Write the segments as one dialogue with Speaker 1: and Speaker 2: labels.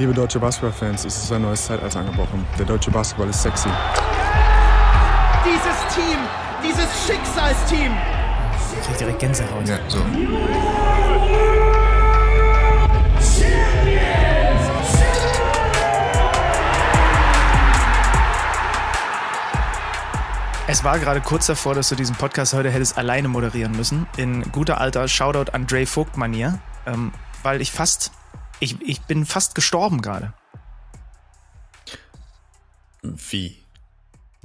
Speaker 1: Liebe deutsche Basketballfans, es ist ein neues Zeitalter angebrochen. Der deutsche Basketball ist sexy.
Speaker 2: Dieses Team, dieses Schicksalsteam.
Speaker 3: Ich krieg direkt Gänsehaut.
Speaker 4: Ja, so.
Speaker 3: Es war gerade kurz davor, dass du diesen Podcast heute hättest alleine moderieren müssen. In guter alter Shoutout an Dre Vogt-Manier. Ähm, weil ich fast, ich, ich bin fast gestorben gerade.
Speaker 4: Wie?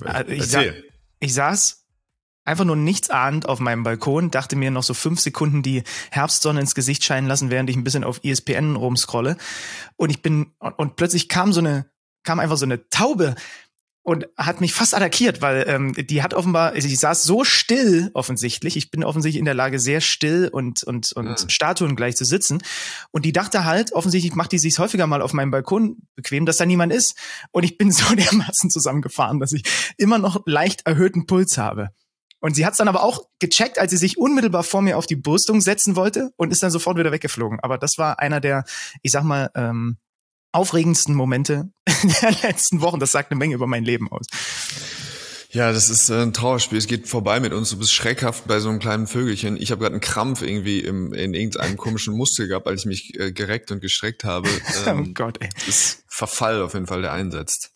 Speaker 3: Also ich, sa ich saß einfach nur nichts ahnend auf meinem Balkon, dachte mir noch so fünf Sekunden die Herbstsonne ins Gesicht scheinen lassen, während ich ein bisschen auf ESPN rumscrolle. Und ich bin, und, und plötzlich kam so eine, kam einfach so eine Taube und hat mich fast attackiert, weil ähm, die hat offenbar, also die saß so still offensichtlich. Ich bin offensichtlich in der Lage, sehr still und und und
Speaker 4: Mhm.
Speaker 3: Statuen gleich zu sitzen. Und die dachte halt, offensichtlich macht die sich häufiger mal auf meinem Balkon bequem, dass da niemand ist. Und ich bin so dermaßen zusammengefahren, dass ich immer noch leicht erhöhten Puls habe. Und sie hat es dann aber auch gecheckt, als sie sich unmittelbar vor mir auf die Brüstung setzen wollte und ist dann sofort wieder weggeflogen. Aber das war einer der, ich sag mal, ähm, aufregendsten Momente der letzten Wochen. Das sagt eine Menge über mein Leben aus.
Speaker 4: Ja, das ist äh, ein Trauerspiel. Es geht vorbei mit uns. Du bist schreckhaft bei so einem kleinen Vögelchen. Ich habe gerade einen Krampf irgendwie im, in irgendeinem komischen Muskel gehabt, als ich mich äh, gereckt und gestreckt habe.
Speaker 3: oh
Speaker 4: Ähm,
Speaker 3: Gott, ey.
Speaker 4: das ist Verfall auf jeden Fall, der einsetzt.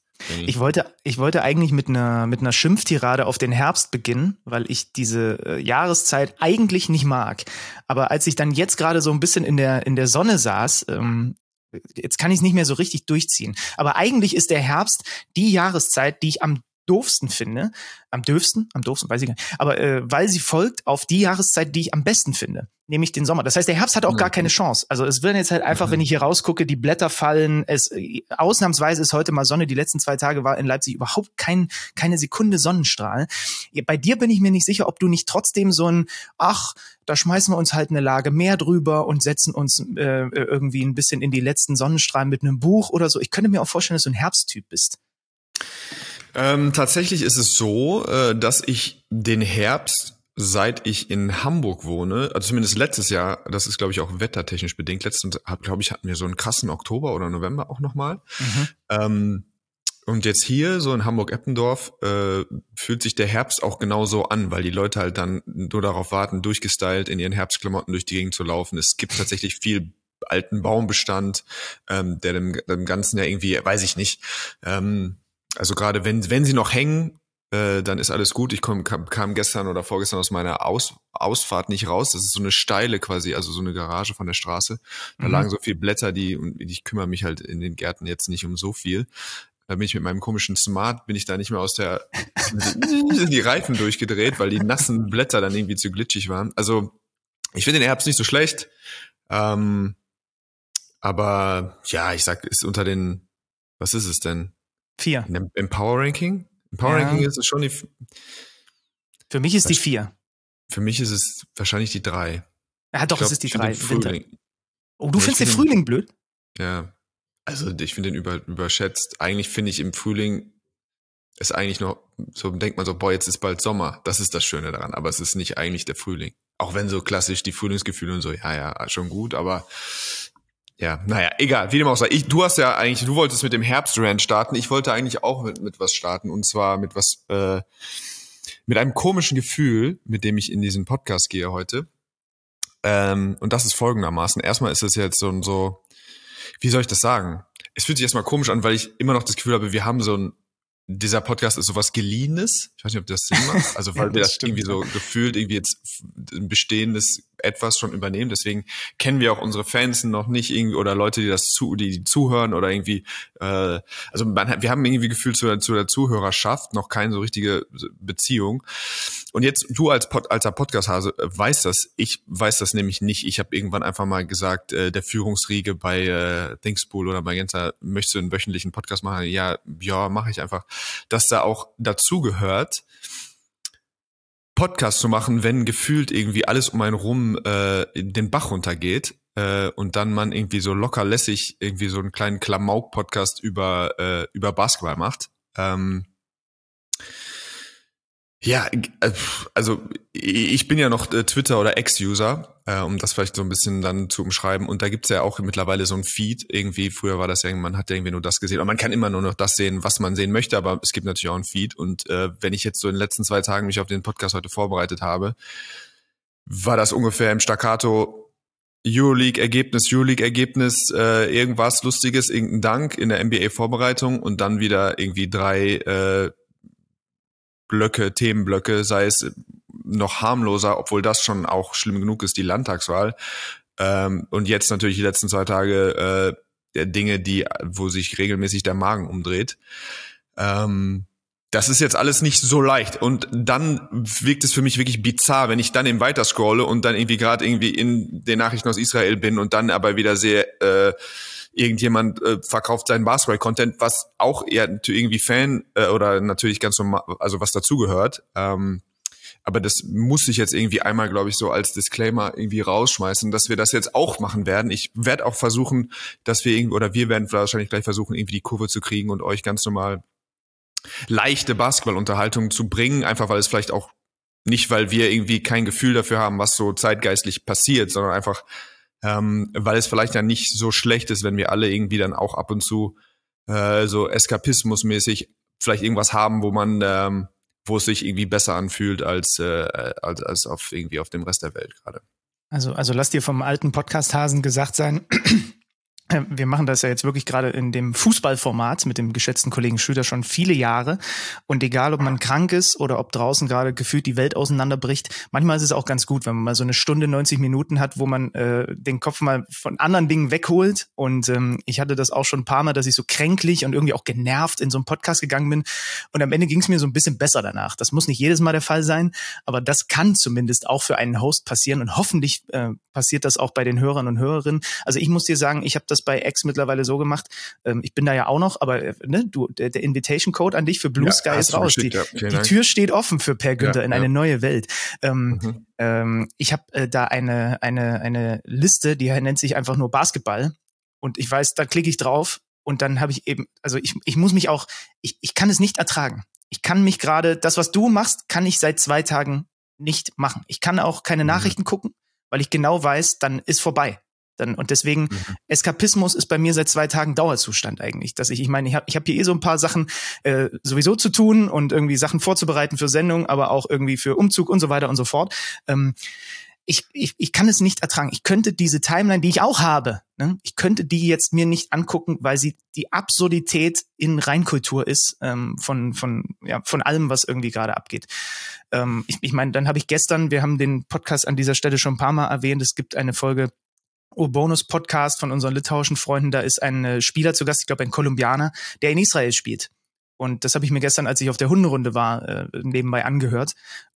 Speaker 3: Ich wollte, ich wollte eigentlich mit einer, mit einer Schimpftirade auf den Herbst beginnen, weil ich diese äh, Jahreszeit eigentlich nicht mag. Aber als ich dann jetzt gerade so ein bisschen in der, in der Sonne saß, ähm, jetzt kann ich es nicht mehr so richtig durchziehen. Aber eigentlich ist der Herbst die Jahreszeit, die ich am doofsten finde. Am dürfsten? Am doofsten, weiß ich gar nicht. Aber äh, weil sie folgt auf die Jahreszeit, die ich am besten finde. Nämlich den Sommer. Das heißt, der Herbst hat auch gar keine Chance. Also es wird jetzt halt einfach, wenn ich hier rausgucke, die Blätter fallen. Es äh, ausnahmsweise ist heute mal Sonne. Die letzten zwei Tage war in Leipzig überhaupt kein, keine Sekunde Sonnenstrahl. Bei dir bin ich mir nicht sicher, ob du nicht trotzdem so ein, ach, da schmeißen wir uns halt eine Lage mehr drüber und setzen uns äh, irgendwie ein bisschen in die letzten Sonnenstrahlen mit einem Buch oder so. Ich könnte mir auch vorstellen, dass du ein Herbsttyp bist.
Speaker 4: Ähm, tatsächlich ist es so, äh, dass ich den Herbst, seit ich in Hamburg wohne, also zumindest letztes Jahr, das ist glaube ich auch wettertechnisch bedingt, letztens glaube ich hatten wir so einen krassen Oktober oder November auch nochmal. Ähm, und jetzt hier, so in Hamburg-Eppendorf, äh, fühlt sich der Herbst auch genauso an, weil die Leute halt dann nur darauf warten, durchgestylt in ihren Herbstklamotten durch die Gegend zu laufen. Es gibt tatsächlich viel alten Baumbestand, ähm, der dem, dem Ganzen ja irgendwie, weiß ich nicht, ähm, also gerade wenn, wenn sie noch hängen, äh, dann ist alles gut. Ich komm, kam, kam gestern oder vorgestern aus meiner Aus, Ausfahrt nicht raus. Das ist so eine steile quasi, also so eine Garage von der Straße. Da
Speaker 3: Mhm.
Speaker 4: lagen so viele Blätter, die, und ich kümmere mich halt in den Gärten jetzt nicht um so viel. Da bin ich mit meinem komischen Smart, bin ich da nicht mehr aus der, sind die Reifen durchgedreht, weil die nassen Blätter dann irgendwie zu glitschig waren. Also, ich finde den Herbst nicht so schlecht. Ähm, aber ja, ich sag, ist unter den, was ist es denn?
Speaker 3: Vier.
Speaker 4: In Im Power Ranking? Im Power
Speaker 3: Ja.
Speaker 4: Ranking ist es schon die,
Speaker 3: Für mich ist die vier.
Speaker 4: für mich ist es wahrscheinlich die drei.
Speaker 3: Ja, doch,
Speaker 4: Ich glaub,
Speaker 3: es ist die drei.
Speaker 4: Frühling,
Speaker 3: Oh, du
Speaker 4: Ja,
Speaker 3: findest den
Speaker 4: find den-
Speaker 3: Frühling blöd?
Speaker 4: ja. Also ich finde den über, überschätzt. Eigentlich finde ich im Frühling ist eigentlich noch, so denkt man so, boah, jetzt ist bald Sommer. Das ist das Schöne daran. Aber es ist nicht eigentlich der Frühling. Auch wenn so klassisch die Frühlingsgefühle und so, ja, ja, schon gut, aber ja, naja, egal, wie dem auch sei. Ich, du hast ja eigentlich, du wolltest mit dem Herbstrand starten. Ich wollte eigentlich auch mit, mit was starten und zwar mit was, äh, mit einem komischen Gefühl, mit dem ich in diesen Podcast gehe heute. Ähm, und das ist folgendermaßen. Erstmal ist es jetzt so, so, wie soll ich das sagen? Es fühlt sich erstmal komisch an, weil ich immer noch das Gefühl habe, wir haben so ein, dieser Podcast ist sowas Geliehenes. Ich weiß nicht, ob das Sinn macht. Also, weil
Speaker 3: Ja,
Speaker 4: wir
Speaker 3: das
Speaker 4: das
Speaker 3: stimmt,
Speaker 4: irgendwie so gefühlt irgendwie jetzt ein bestehendes etwas schon übernehmen. Deswegen kennen wir auch unsere Fans noch nicht irgendwie oder Leute, die das zu, die zuhören oder irgendwie, äh, also man, wir haben irgendwie gefühlt zu der, zu der Zuhörerschaft noch keine so richtige Beziehung. Und jetzt du als Pod, alter Podcast-Hase äh, weißt das. Ich weiß das nämlich nicht. Ich habe irgendwann einfach mal gesagt, äh, der Führungsriege bei äh, Thingspool oder bei Magenta, möchtest du einen wöchentlichen Podcast machen? Ja, ja, mache ich einfach. Dass da auch dazu gehört, Podcast zu machen, wenn gefühlt irgendwie alles um einen rum äh, den Bach runtergeht äh, und dann man irgendwie so locker lässig irgendwie so einen kleinen Klamauk-Podcast über, äh, über Basketball macht. Ähm, Ja, äh, also ich bin ja noch äh, Twitter- oder Ex-User, äh, um das vielleicht so ein bisschen dann zu umschreiben. Und da gibt's ja auch mittlerweile so ein Feed. Irgendwie, früher war das ja, man hat irgendwie nur das gesehen. Und man kann immer nur noch das sehen, was man sehen möchte, aber es gibt natürlich auch ein Feed. Und äh, wenn ich jetzt so in den letzten zwei Tagen mich auf den Podcast heute vorbereitet habe, war das ungefähr im Staccato Euroleague-Ergebnis, Euroleague-Ergebnis, äh, irgendwas Lustiges, irgendein Dank in der NBA-Vorbereitung und dann wieder irgendwie drei äh, Blöcke, Themenblöcke, sei es noch harmloser, obwohl das schon auch schlimm genug ist, die Landtagswahl. Ähm, und jetzt natürlich die letzten zwei Tage äh, Dinge, die, wo sich regelmäßig der Magen umdreht. Ähm, das ist jetzt alles nicht so leicht. Und dann wirkt es für mich wirklich bizarr, wenn ich dann eben weiter scrolle und dann irgendwie gerade irgendwie in den Nachrichten aus Israel bin und dann aber wieder sehe, äh, irgendjemand äh, verkauft seinen Basketball-Content, was auch eher irgendwie Fan äh, oder natürlich ganz normal, also was dazugehört. Ähm, aber das muss ich jetzt irgendwie einmal, glaube ich, so als Disclaimer irgendwie rausschmeißen, dass wir das jetzt auch machen werden. Ich werde auch versuchen, dass wir irgendwie, oder wir werden wahrscheinlich gleich versuchen, irgendwie die Kurve zu kriegen und euch ganz normal leichte Basketballunterhaltung zu bringen, einfach weil es vielleicht auch nicht, weil wir irgendwie kein Gefühl dafür haben, was so zeitgeistlich passiert, sondern einfach, ähm, weil es vielleicht ja nicht so schlecht ist, wenn wir alle irgendwie dann auch ab und zu äh, so eskapismusmäßig vielleicht irgendwas haben, wo man, ähm, wo es sich irgendwie besser anfühlt als, äh, als, als auf irgendwie auf dem Rest der Welt gerade.
Speaker 3: Also, also lass dir vom alten Podcast-Hasen gesagt sein, wir machen das ja jetzt wirklich gerade in dem Fußballformat mit dem geschätzten Kollegen Schüler schon viele Jahre. Und egal, ob man krank ist oder ob draußen gerade gefühlt die Welt auseinanderbricht, manchmal ist es auch ganz gut, wenn man mal so eine Stunde, 90 Minuten hat, wo man äh, den Kopf mal von anderen Dingen wegholt. Und ähm, ich hatte das auch schon ein paar Mal, dass ich so kränklich und irgendwie auch genervt in so einen Podcast gegangen bin. Und am Ende ging es mir so ein bisschen besser danach. Das muss nicht jedes Mal der Fall sein, aber das kann zumindest auch für einen Host passieren. Und hoffentlich äh, passiert das auch bei den Hörern und Hörerinnen. Also ich muss dir sagen, ich habe das bei X mittlerweile so gemacht. Ähm, ich bin da ja auch noch, aber äh, ne, du, der, der Invitation Code an dich für Blue ja, Sky ist raus. Die, ja, die Tür steht offen für Per Günther ja, in eine neue Welt. Ähm, mhm. ähm, ich habe äh, da eine, eine, eine Liste, die nennt sich einfach nur Basketball. Und ich weiß, da klicke ich drauf und dann habe ich eben, also ich, ich muss mich auch, ich, ich kann es nicht ertragen. Ich kann mich gerade, das, was du machst, kann ich seit zwei Tagen nicht machen. Ich kann auch keine mhm. Nachrichten gucken, weil ich genau weiß, dann ist vorbei. Dann, und deswegen, mhm. Eskapismus ist bei mir seit zwei Tagen Dauerzustand eigentlich. Dass ich, ich meine, ich habe ich hab hier eh so ein paar Sachen äh, sowieso zu tun und irgendwie Sachen vorzubereiten für Sendungen, aber auch irgendwie für Umzug und so weiter und so fort. Ähm, ich, ich, ich kann es nicht ertragen. Ich könnte diese Timeline, die ich auch habe, ne, ich könnte die jetzt mir nicht angucken, weil sie die Absurdität in Reinkultur ist ähm, von, von, ja, von allem, was irgendwie gerade abgeht. Ähm, ich ich meine, dann habe ich gestern, wir haben den Podcast an dieser Stelle schon ein paar Mal erwähnt, es gibt eine Folge Bonus-Podcast von unseren litauischen Freunden. Da ist ein äh, Spieler zu Gast, ich glaube ein Kolumbianer, der in Israel spielt. Und das habe ich mir gestern, als ich auf der Hunderunde war, äh, nebenbei angehört.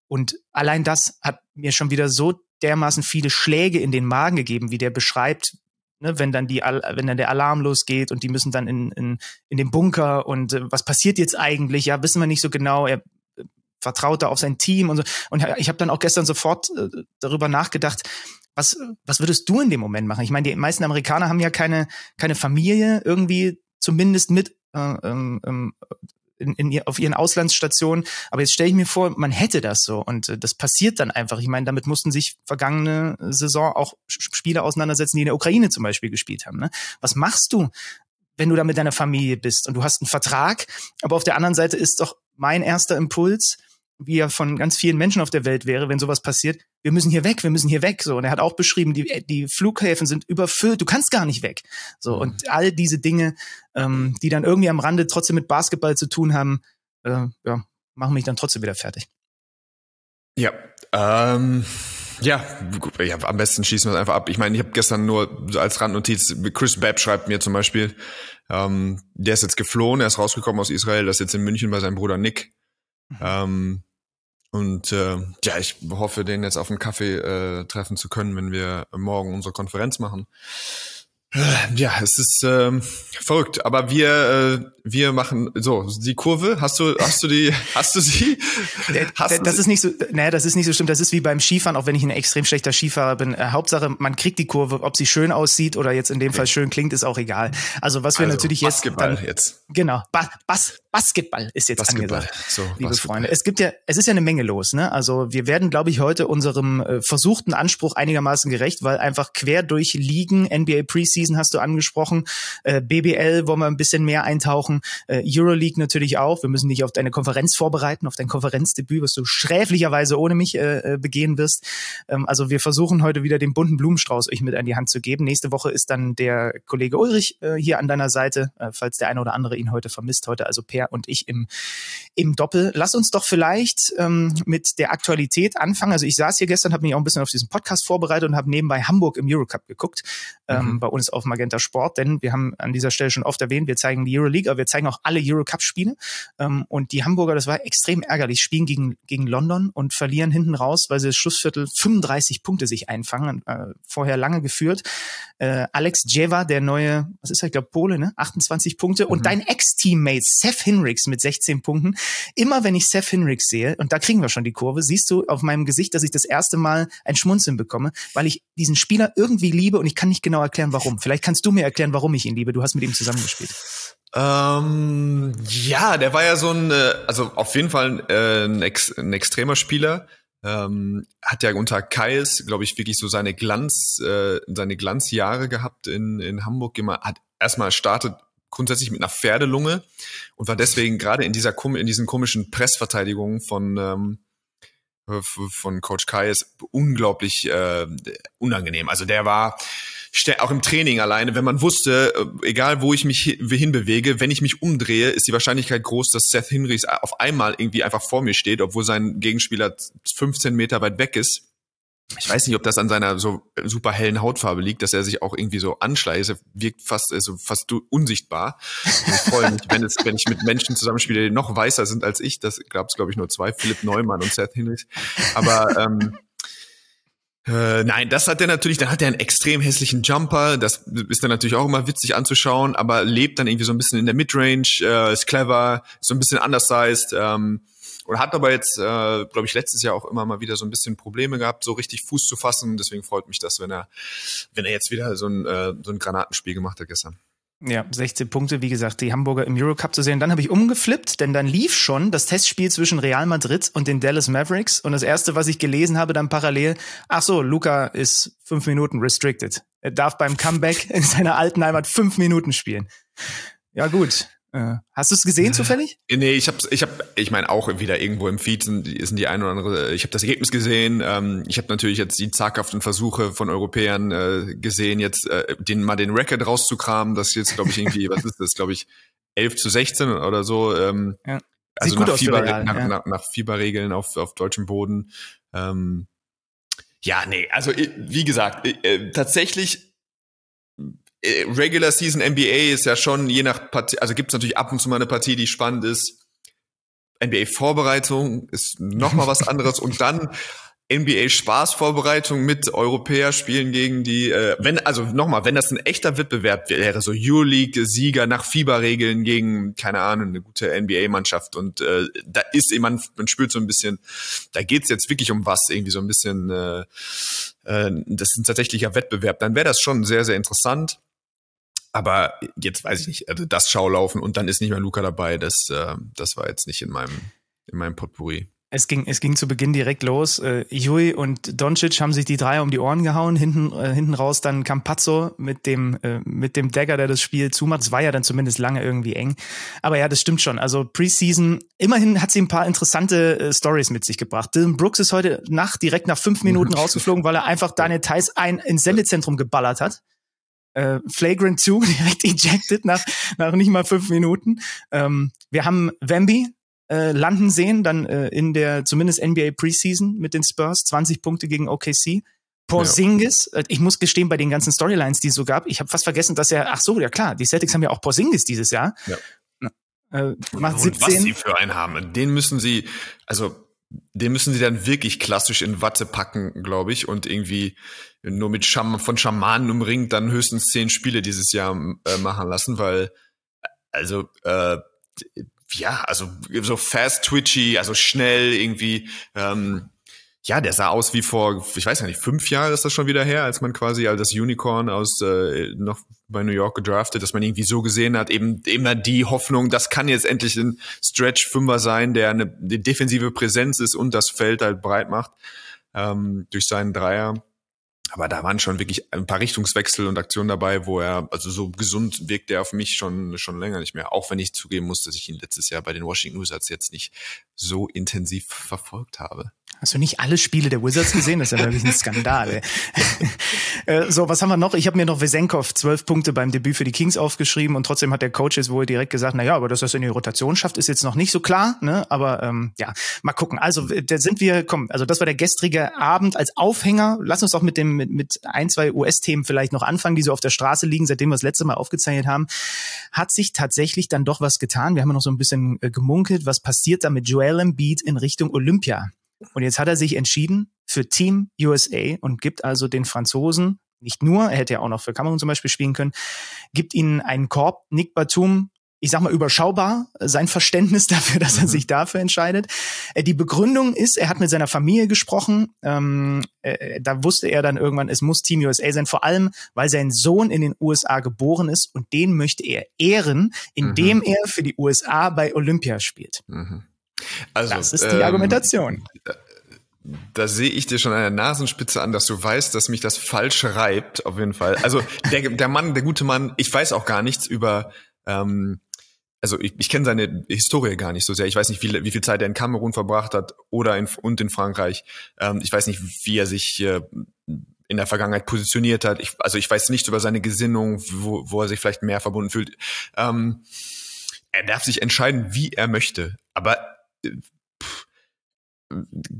Speaker 3: Und allein das hat mir schon wieder so dermaßen viele Schläge in den Magen gegeben, wie der beschreibt, ne, wenn dann die, wenn dann der Alarm losgeht und die müssen dann in, in, in den Bunker und äh, was passiert jetzt eigentlich? Ja, wissen wir nicht so genau. Er äh, vertraut da auf sein Team und so. Und ich habe dann auch gestern sofort äh, darüber nachgedacht, was, was würdest du in dem Moment machen? Ich meine, die meisten Amerikaner haben ja keine, keine Familie irgendwie zumindest mit äh, ähm, ähm in, in, auf ihren Auslandsstationen. Aber jetzt stelle ich mir vor, man hätte das so und äh, das passiert dann einfach. Ich meine, damit mussten sich vergangene Saison auch Spieler auseinandersetzen, die in der Ukraine zum Beispiel gespielt haben. Ne? Was machst du, wenn du da mit deiner Familie bist und du hast einen Vertrag, aber auf der anderen Seite ist doch mein erster Impuls, wie er von ganz vielen Menschen auf der Welt wäre, wenn sowas passiert, wir müssen hier weg, wir müssen hier weg. So, und er hat auch beschrieben, die, die Flughäfen sind überfüllt, du kannst gar nicht weg. So, mhm. und all diese Dinge, ähm, die dann irgendwie am Rande trotzdem mit Basketball zu tun haben, äh, ja, machen mich dann trotzdem wieder fertig.
Speaker 4: Ja, ähm, ja, ja, am besten schießen wir es einfach ab. Ich meine, ich habe gestern nur als Randnotiz, Chris Babb schreibt mir zum Beispiel, ähm, der ist jetzt geflohen, er ist rausgekommen aus Israel, das ist jetzt in München bei seinem Bruder Nick. Mhm. Ähm, und äh, ja, ich hoffe, den jetzt auf einen Kaffee äh, treffen zu können, wenn wir morgen unsere Konferenz machen. Äh, ja, es ist äh, verrückt, aber wir wir machen so die Kurve. Hast du, hast du die, hast du sie?
Speaker 3: Hast das, ist nicht so, naja, das ist nicht so stimmt. Das ist wie beim Skifahren, auch wenn ich ein extrem schlechter Skifahrer bin. Äh, Hauptsache, man kriegt die Kurve, ob sie schön aussieht oder jetzt in dem. Fall schön klingt, ist auch egal. Also was wir also, natürlich jetzt,
Speaker 4: Basketball dann, jetzt.
Speaker 3: Genau, ba Bas Basketball ist jetzt Basketball. angesagt. So, liebe Basketball. Freunde, es gibt ja, es ist ja eine Menge los. Ne? Also wir werden, glaube ich, heute unserem äh, versuchten Anspruch einigermaßen gerecht, weil einfach quer durch Ligen, NBA Preseason hast du angesprochen, äh, BBL wollen wir ein bisschen mehr eintauchen, äh, Euroleague natürlich auch. Wir müssen dich auf deine Konferenz vorbereiten, auf dein Konferenzdebüt, was du schräflicherweise ohne mich äh, äh, begehen wirst. Ähm, also wir versuchen heute wieder den bunten Blumenstrauß euch mit an die Hand zu geben. Nächste Woche ist dann der Kollege Ulrich äh, hier an deiner Seite, äh, falls der eine oder andere ihn heute vermisst. Heute also Per und ich im, im Doppel. Lass uns doch vielleicht ähm, mit der Aktualität anfangen. Also ich saß hier gestern, habe mich auch ein bisschen auf diesen Podcast vorbereitet und habe nebenbei Hamburg im Eurocup geguckt, ähm, mhm. bei uns auf Magenta Sport, denn wir haben an dieser Stelle schon oft erwähnt, wir zeigen die Euroleague, aber wir zeigen auch alle Eurocup-Spiele. Ähm, und die Hamburger, das war extrem ärgerlich, spielen gegen, gegen London und verlieren hinten raus, weil sie das Schlussviertel 35 Punkte sich einfangen, äh, vorher lange geführt. Äh, Alex Jeva, der neue, was ist er, ich glaube Pole, ne? 28 Punkte. Mhm. Und dein Ex-Teammate Seth Hinrichs mit 16 Punkten. Immer wenn ich Seth Hinrichs sehe, und da kriegen wir schon die Kurve, siehst du auf meinem Gesicht, dass ich das erste Mal ein Schmunzeln bekomme, weil ich diesen Spieler irgendwie liebe und ich kann nicht genau erklären, warum. Vielleicht kannst du mir erklären, warum ich ihn liebe. Du hast mit ihm zusammengespielt.
Speaker 4: Ähm, ja, der war ja so ein, äh, also auf jeden Fall äh, ein, ex, ein extremer Spieler. Ähm, hat ja unter Kais, glaube ich, wirklich so seine Glanz, äh, seine Glanzjahre gehabt in, in Hamburg. Immer, hat erstmal startet grundsätzlich mit einer Pferdelunge und war deswegen gerade in dieser in diesen komischen Pressverteidigungen von ähm, von Coach Kais unglaublich äh, unangenehm. Also der war auch im Training alleine, wenn man wusste, äh, egal wo ich mich hinbewege, wenn ich mich umdrehe, ist die Wahrscheinlichkeit groß, dass Seth Hinrichs auf einmal irgendwie einfach vor mir steht, obwohl sein Gegenspieler 15 Meter weit weg ist. Ich weiß nicht, ob das an seiner so super hellen Hautfarbe liegt, dass er sich auch irgendwie so anschleicht. Er wirkt fast, also fast unsichtbar. Und ich freue mich, wenn, es, wenn ich mit Menschen zusammenspiele, die noch weißer sind als ich. Das gab es, glaube ich, nur zwei, Philipp Neumann und Seth Hinrichs. Aber ähm, äh, nein, das hat er natürlich, dann hat er einen extrem hässlichen Jumper, das ist dann natürlich auch immer witzig anzuschauen, aber lebt dann irgendwie so ein bisschen in der Midrange, äh, ist clever, ist so ein bisschen undersized, ähm, und hat aber jetzt, äh, glaube ich, letztes Jahr auch immer mal wieder so ein bisschen Probleme gehabt, so richtig Fuß zu fassen. Deswegen freut mich das, wenn er, wenn er jetzt wieder so ein, äh, so ein Granatenspiel gemacht hat gestern.
Speaker 3: Ja, 16 Punkte, wie gesagt, die Hamburger im Eurocup zu sehen. Dann habe ich umgeflippt, denn dann lief schon das Testspiel zwischen Real Madrid und den Dallas Mavericks. Und das erste, was ich gelesen habe, dann parallel, ach so, Luca ist fünf Minuten restricted. Er darf beim Comeback in seiner alten Heimat fünf Minuten spielen. Ja, gut. Äh, hast du es gesehen zufällig?
Speaker 4: Nee, ich habe ich hab, ich meine auch wieder irgendwo im Feed sind, sind die ein oder andere, ich habe das Ergebnis gesehen, ähm, ich habe natürlich jetzt die zaghaften Versuche von Europäern äh, gesehen, jetzt äh, den mal den Record rauszukramen, das jetzt glaube ich irgendwie, was ist das, glaube ich 11 zu 16 oder so, ähm, ja. also nach, Fieber, Real, nach, ja. nach, nach Fieberregeln auf, auf deutschem Boden. Ähm, ja, nee, also wie gesagt, äh, tatsächlich äh, Regular Season NBA ist ja schon je nach Partie, also gibt es natürlich ab und zu mal eine Partie, die spannend ist. NBA Vorbereitung ist noch mal was anderes und dann NBA Spaßvorbereitung mit Europäer spielen gegen die, äh, wenn, also nochmal, wenn das ein echter Wettbewerb wäre, so Euroleague-Sieger nach Fieberregeln gegen, keine Ahnung, eine gute NBA-Mannschaft und äh, da ist man, man spürt so ein bisschen, da geht's jetzt wirklich um was, irgendwie so ein bisschen, äh, äh, das ist ein tatsächlicher Wettbewerb, dann wäre das schon sehr, sehr interessant. Aber jetzt weiß ich nicht, also das Schaulaufen und dann ist nicht mehr Luca dabei, das, äh, das war jetzt nicht in meinem, in meinem Potpourri.
Speaker 3: Es ging, es ging zu Beginn direkt los. Äh, Jui und Doncic haben sich die drei um die Ohren gehauen. Hinten, äh, hinten raus dann Campazzo mit dem, äh, mit dem Dagger, der das Spiel zumacht. Es war ja dann zumindest lange irgendwie eng. Aber ja, das stimmt schon. Also Preseason, immerhin hat sie ein paar interessante äh, Stories mit sich gebracht. Dylan Brooks ist heute Nacht direkt nach fünf Minuten rausgeflogen, weil er einfach Daniel Theiss ein ins Sendezentrum geballert hat äh, Flagrant 2 direkt ejected nach, nach nicht mal fünf Minuten. Ähm, wir haben Wemby äh, landen sehen, dann äh, in der zumindest NBA Preseason mit den Spurs, 20 Punkte gegen OKC. Porzingis, ja. Äh, ich muss gestehen, bei den ganzen Storylines, die es so gab, ich habe fast vergessen, dass er, ach so, ja klar, die Celtics haben ja auch Porzingis dieses Jahr. Ja.
Speaker 4: Äh, macht 17. Und was sie für einen haben, den müssen sie, also den müssen sie dann wirklich klassisch in Watte packen, glaube ich, und irgendwie nur mit Scham von Schamanen umringt dann höchstens zehn Spiele dieses Jahr äh, machen lassen, weil Also äh, ja, also so fast twitchy, also schnell irgendwie. Ähm, ja, der sah aus wie vor, ich weiß gar nicht, fünf Jahre ist das schon wieder her, als man quasi als das Unicorn aus äh, noch bei New York gedraftet, dass man irgendwie so gesehen hat, eben immer die Hoffnung, das kann jetzt endlich ein Stretch-Fünfer sein, der eine, eine defensive Präsenz ist und das Feld halt breit macht ähm, durch seinen Dreier. Aber da waren schon wirklich ein paar Richtungswechsel und Aktionen dabei, wo er, also so gesund wirkt er auf mich schon, schon länger nicht mehr. Auch wenn ich zugeben muss, dass ich ihn letztes Jahr bei den Washington Wizards jetzt nicht so intensiv verfolgt habe.
Speaker 3: Hast du nicht alle Spiele der Wizards gesehen? Das ist ja wirklich ein Skandal. äh, so, was haben wir noch? Ich habe mir noch Wesenkov zwölf Punkte beim Debüt für die Kings aufgeschrieben und trotzdem hat der Coach jetzt wohl direkt gesagt, na ja, aber dass das in die Rotation schafft, ist jetzt noch nicht so klar. Ne? Aber ähm, ja, mal gucken. Also da sind wir, komm, also das war der gestrige Abend als Aufhänger. Lass uns doch mit dem mit, mit ein, zwei US-Themen vielleicht noch anfangen, die so auf der Straße liegen, seitdem wir das letzte Mal aufgezeichnet haben. Hat sich tatsächlich dann doch was getan. Wir haben noch so ein bisschen äh, gemunkelt, was passiert da mit Joel Embiid in Richtung Olympia. Und jetzt hat er sich entschieden für Team USA und gibt also den Franzosen nicht nur, er hätte ja auch noch für Kamerun zum Beispiel spielen können, gibt ihnen einen Korb. Nick Batum, ich sag mal überschaubar, sein Verständnis dafür, dass er mhm. sich dafür entscheidet. Äh, die Begründung ist, er hat mit seiner Familie gesprochen. Ähm, äh, da wusste er dann irgendwann, es muss Team USA sein, vor allem, weil sein Sohn in den USA geboren ist und den möchte er ehren, indem mhm. er für die USA bei Olympia spielt. Mhm. Also, das ist die ähm, Argumentation.
Speaker 4: Da, sehe ich dir schon an der Nasenspitze an, dass du weißt, dass mich das falsch reibt, auf jeden Fall. Also der, der Mann, der gute Mann, ich weiß auch gar nichts über, ähm, also ich, ich kenne seine Historie gar nicht so sehr. Ich weiß nicht, wie, wie viel Zeit er in Kamerun verbracht hat oder in, und in Frankreich. Ähm, ich weiß nicht, wie er sich äh, in der Vergangenheit positioniert hat. Ich, also ich weiß nicht über seine Gesinnung, wo, wo er sich vielleicht mehr verbunden fühlt. Ähm, er darf sich entscheiden, wie er möchte. Aber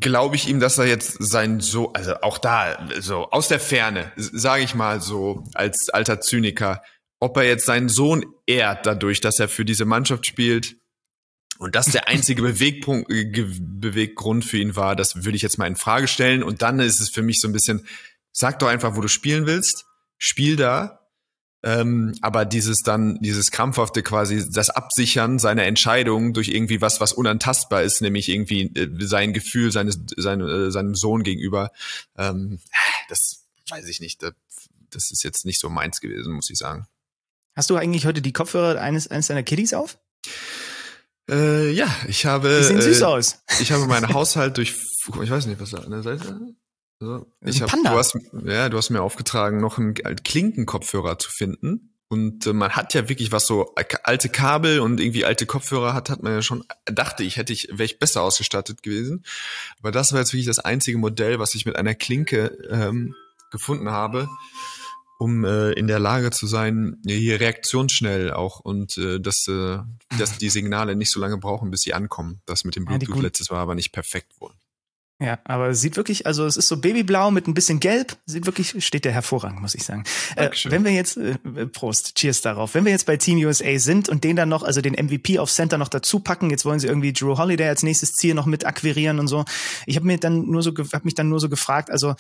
Speaker 4: glaube ich ihm, dass er jetzt sein so, also auch da, so aus der Ferne, sage ich mal so, als alter Zyniker, ob er jetzt seinen Sohn ehrt dadurch, dass er für diese Mannschaft spielt und das der einzige Bewegpunkt, äh, Beweggrund für ihn war, das würde ich jetzt mal in Frage stellen. Und dann ist es für mich so ein bisschen, sag doch einfach, wo du spielen willst, spiel da, ähm, aber dieses dann, dieses krampfhafte quasi, das Absichern seiner Entscheidung durch irgendwie was, was unantastbar ist, nämlich irgendwie äh, sein Gefühl seines, seine, äh, seinem Sohn gegenüber, ähm, das weiß ich nicht. Das ist jetzt nicht so meins gewesen, muss ich sagen.
Speaker 3: Hast du eigentlich heute die Kopfhörer eines, eines deiner Kiddies auf?
Speaker 4: Äh, ja, ich habe.
Speaker 3: Die sehen süß äh, aus.
Speaker 4: Ich habe meinen Haushalt durch, ich weiß nicht, was da an der Seite also, ich hab, du hast, ja, du hast mir aufgetragen, noch einen Klinkenkopfhörer zu finden. Und äh, man hat ja wirklich was so alte Kabel und irgendwie alte Kopfhörer hat, hat man ja schon, dachte ich, hätte ich, wäre ich besser ausgestattet gewesen. Aber das war jetzt wirklich das einzige Modell, was ich mit einer Klinke ähm, gefunden habe, um äh, in der Lage zu sein, hier reaktionsschnell auch und äh, dass, äh, dass die Signale nicht so lange brauchen, bis sie ankommen. Das mit dem Bluetooth ja, letztes war aber nicht perfekt wohl.
Speaker 3: Ja, aber es sieht wirklich, also es ist so babyblau mit ein bisschen gelb, sieht wirklich, steht der hervorragend, muss ich sagen. Äh, wenn wir jetzt, äh, Prost, Cheers darauf, wenn wir jetzt bei Team USA sind und den dann noch, also den MVP auf Center noch dazu packen, jetzt wollen sie irgendwie Drew Holiday als nächstes Ziel noch mit akquirieren und so. Ich habe mir dann nur so, habe mich dann nur so gefragt, also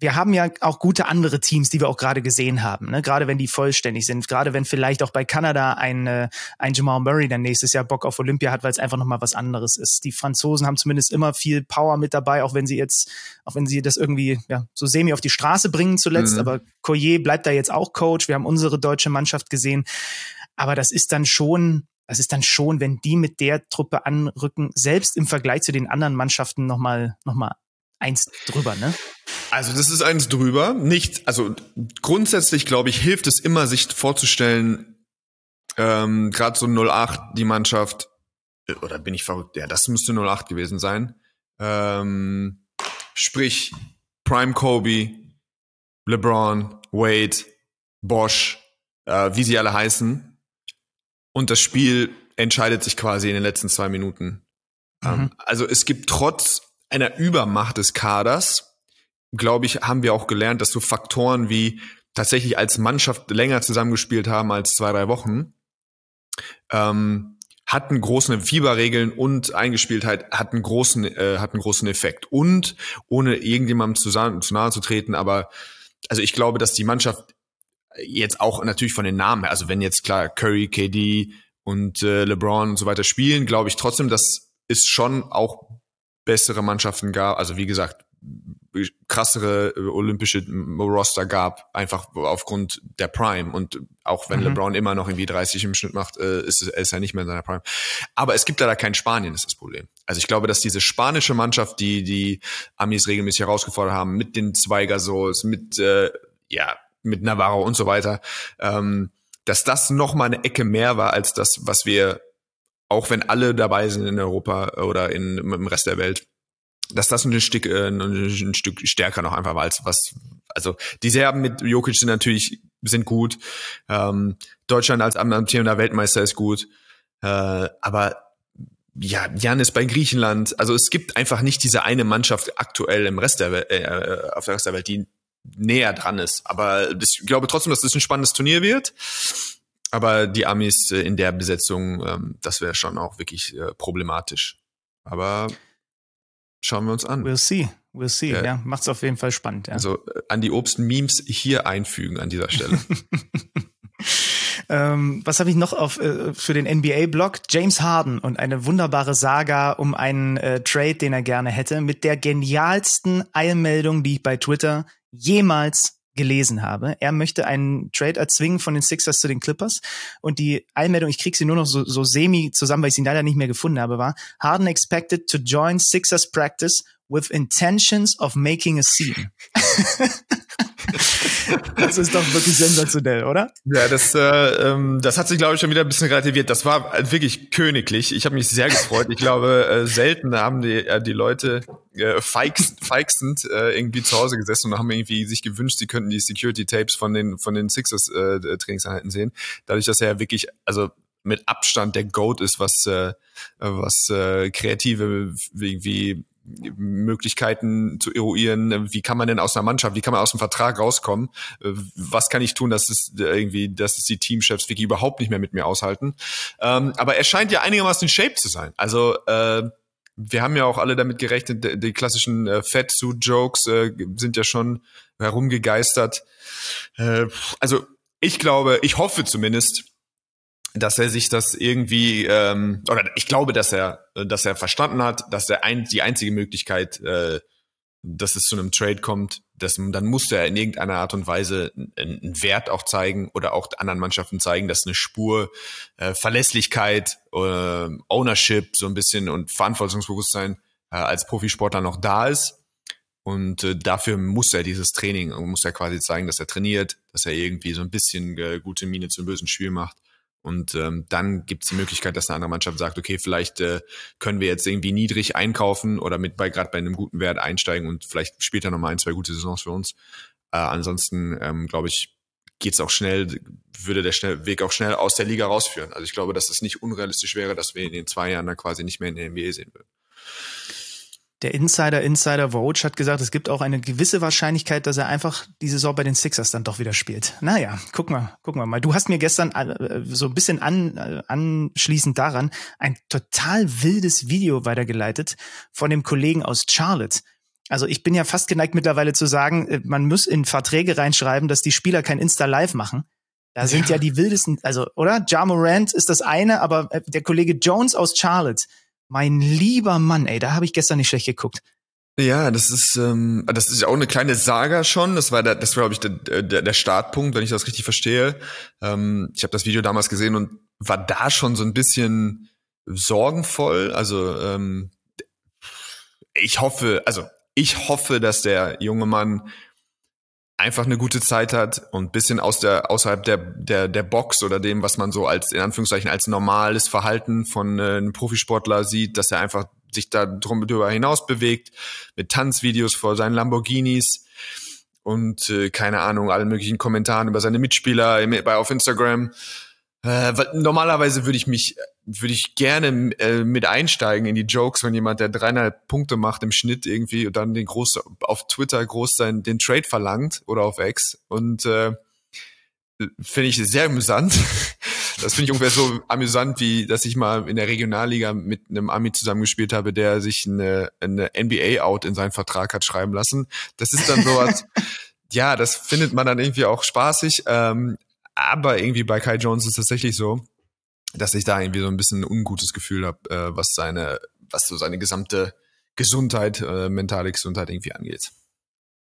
Speaker 3: wir haben ja auch gute andere Teams, die wir auch gerade gesehen haben, ne? gerade wenn die vollständig sind, gerade wenn vielleicht auch bei Kanada ein, äh, ein Jamal Murray dann nächstes Jahr Bock auf Olympia hat, weil es einfach nochmal was anderes ist. Die Franzosen haben zumindest immer viel Power mit dabei, auch wenn sie jetzt, auch wenn sie das irgendwie ja, so semi auf die Straße bringen zuletzt, mhm. aber Collier bleibt da jetzt auch Coach, wir haben unsere deutsche Mannschaft gesehen, aber das ist dann schon, das ist dann schon, wenn die mit der Truppe anrücken, selbst im Vergleich zu den anderen Mannschaften nochmal noch mal eins drüber, ne?
Speaker 4: Also das ist eins drüber. Nicht, also grundsätzlich glaube ich, hilft es immer, sich vorzustellen, ähm, gerade so 08, die Mannschaft, äh, oder bin ich verrückt? Ja, das müsste 08 gewesen sein. Ähm, sprich, Prime Kobe, LeBron, Wade, Bosch, äh, wie sie alle heißen. Und das Spiel entscheidet sich quasi in den letzten zwei Minuten. Ähm, mhm. Ähm, also es gibt trotz einer Übermacht des Kaders, glaube ich, haben wir auch gelernt, dass so Faktoren wie tatsächlich als Mannschaft länger zusammengespielt haben als zwei, drei Wochen, ähm, hatten große Fieberregeln und Eingespieltheit hatten großen, äh, hatten großen Effekt. Und ohne irgendjemandem zu, zu nahe zu treten, aber also ich glaube, dass die Mannschaft jetzt auch natürlich von den Namen her, also wenn jetzt klar Curry, KD und äh, LeBron und so weiter spielen, glaube ich trotzdem, dass es schon auch bessere Mannschaften gab. Also wie gesagt, krassere äh, olympische Roster gab, einfach aufgrund der Prime. Und auch wenn mhm. LeBron immer noch irgendwie 30 im Schnitt macht, äh, ist, er ist er nicht mehr in seiner Prime. Aber es gibt leider kein Spanien, ist das Problem. Also ich glaube, dass diese spanische Mannschaft, die die Amis regelmäßig herausgefordert haben, mit den Zweigasols, mit äh, ja mit Navarro und so weiter, ähm, dass das noch mal eine Ecke mehr war als das, was wir, auch wenn alle dabei sind in Europa oder in, im Rest der Welt, dass das ein Stück, äh, ein Stück stärker noch einfach war als was. Also die Serben mit Jokic sind natürlich sind gut. Ähm, Deutschland als amtierender Weltmeister ist gut. Äh, aber ja, Jan ist bei Griechenland. Also es gibt einfach nicht diese eine Mannschaft aktuell im Rest der Welt, äh, auf der Rest der Welt, die näher dran ist. Aber ich glaube trotzdem, dass das ein spannendes Turnier wird. Aber die Amis äh, in der Besetzung, ähm, das wäre schon auch wirklich äh, problematisch. Aber schauen wir uns an.
Speaker 3: We'll see. We'll see. Ja, ja macht's auf jeden Fall spannend. Ja.
Speaker 4: Also äh, an die Obst-Memes hier einfügen an dieser Stelle.
Speaker 3: ähm, was habe ich noch auf äh, für den NBA-Blog? James Harden und eine wunderbare Saga um einen äh, Trade, den er gerne hätte, mit der genialsten Eilmeldung, die ich bei Twitter jemals gelesen habe. Er möchte einen Trade erzwingen von den Sixers zu den Clippers. Und die Einmeldung, ich krieg sie nur noch so, so semi zusammen, weil ich sie leider nicht mehr gefunden habe, war Harden expected to join Sixers practice with intentions of making a scene. das ist doch wirklich sensationell, oder?
Speaker 4: Ja, das, äh, ähm, das hat sich, glaube ich, schon wieder ein bisschen relativiert. Das war wirklich königlich. Ich habe mich sehr gefreut. Ich glaube, äh, selten haben die, äh, die Leute äh, feigst, feigstend äh, irgendwie zu Hause gesessen und haben irgendwie sich gewünscht, sie könnten die Security-Tapes von den, von den Sixers-Trainingseinheiten äh, sehen. Dadurch, dass er ja wirklich, also mit Abstand der Goat ist, was, äh, was äh, kreative irgendwie Möglichkeiten zu eruieren, wie kann man denn aus einer Mannschaft, wie kann man aus dem Vertrag rauskommen, was kann ich tun, dass es irgendwie, dass es die Teamchefs wirklich überhaupt nicht mehr mit mir aushalten. Ähm, aber er scheint ja einigermaßen in Shape zu sein. Also äh, wir haben ja auch alle damit gerechnet, die klassischen äh, Fat-Suit-Jokes äh, sind ja schon herumgegeistert. Äh, also ich glaube, ich hoffe zumindest, dass er sich das irgendwie ähm, oder ich glaube, dass er dass er verstanden hat, dass er ein, die einzige Möglichkeit, äh, dass es zu einem Trade kommt, dass dann musste er in irgendeiner Art und Weise einen Wert auch zeigen oder auch anderen Mannschaften zeigen, dass eine Spur äh, Verlässlichkeit, äh, Ownership so ein bisschen und Verantwortungsbewusstsein äh, als Profisportler noch da ist. Und äh, dafür muss er dieses Training, muss er quasi zeigen, dass er trainiert, dass er irgendwie so ein bisschen äh, gute Miene zum bösen Spiel macht. Und ähm, dann gibt es die Möglichkeit, dass eine andere Mannschaft sagt, okay, vielleicht äh, können wir jetzt irgendwie niedrig einkaufen oder mit bei gerade bei einem guten Wert einsteigen und vielleicht spielt er nochmal ein, zwei gute Saisons für uns. Äh, ansonsten ähm, glaube ich, geht es auch schnell, würde der schnell, Weg auch schnell aus der Liga rausführen. Also ich glaube, dass es nicht unrealistisch wäre, dass wir in den zwei Jahren dann quasi nicht mehr in der NBA sehen würden
Speaker 3: der Insider, Insider Vogue hat gesagt, es gibt auch eine gewisse Wahrscheinlichkeit, dass er einfach die Saison bei den Sixers dann doch wieder spielt. Naja, gucken wir, gucken wir mal. Du hast mir gestern äh, so ein bisschen an, äh, anschließend daran ein total wildes Video weitergeleitet von dem Kollegen aus Charlotte. Also ich bin ja fast geneigt mittlerweile zu sagen, äh, man muss in Verträge reinschreiben, dass die Spieler kein Insta-Live machen. Da sind ja. ja die wildesten, also, oder? Ja Morant ist das eine, aber der Kollege Jones aus Charlotte, mein lieber Mann, ey, da habe ich gestern nicht schlecht geguckt.
Speaker 4: Ja, das ist ähm, das ist auch eine kleine Saga schon. Das war der, das war glaube ich der, der, der Startpunkt, wenn ich das richtig verstehe. Ähm, ich habe das Video damals gesehen und war da schon so ein bisschen sorgenvoll. Also ähm, ich hoffe, also ich hoffe, dass der junge Mann einfach eine gute Zeit hat und bisschen aus der außerhalb der der der Box oder dem, was man so als in Anführungszeichen als normales Verhalten von äh, einem Profisportler sieht, dass er einfach sich da drum drüber hinaus bewegt mit Tanzvideos vor seinen Lamborghinis und äh, keine Ahnung allen möglichen Kommentaren über seine Mitspieler bei auf Instagram. Äh, normalerweise würde ich mich würde ich gerne äh, mit einsteigen in die Jokes, wenn jemand, der dreieinhalb Punkte macht im Schnitt irgendwie und dann den groß auf Twitter groß sein, den Trade verlangt oder auf X und äh, finde ich sehr amüsant. Das finde ich ungefähr so amüsant, wie dass ich mal in der Regionalliga mit einem Ami zusammengespielt habe, der sich eine, eine NBA-Out in seinen Vertrag hat schreiben lassen. Das ist dann sowas, ja, das findet man dann irgendwie auch spaßig. Ähm, aber irgendwie bei Kai Jones ist es tatsächlich so, dass ich da irgendwie so ein bisschen ein ungutes Gefühl habe, äh, was seine, was so seine gesamte Gesundheit, äh, mentale Gesundheit irgendwie angeht.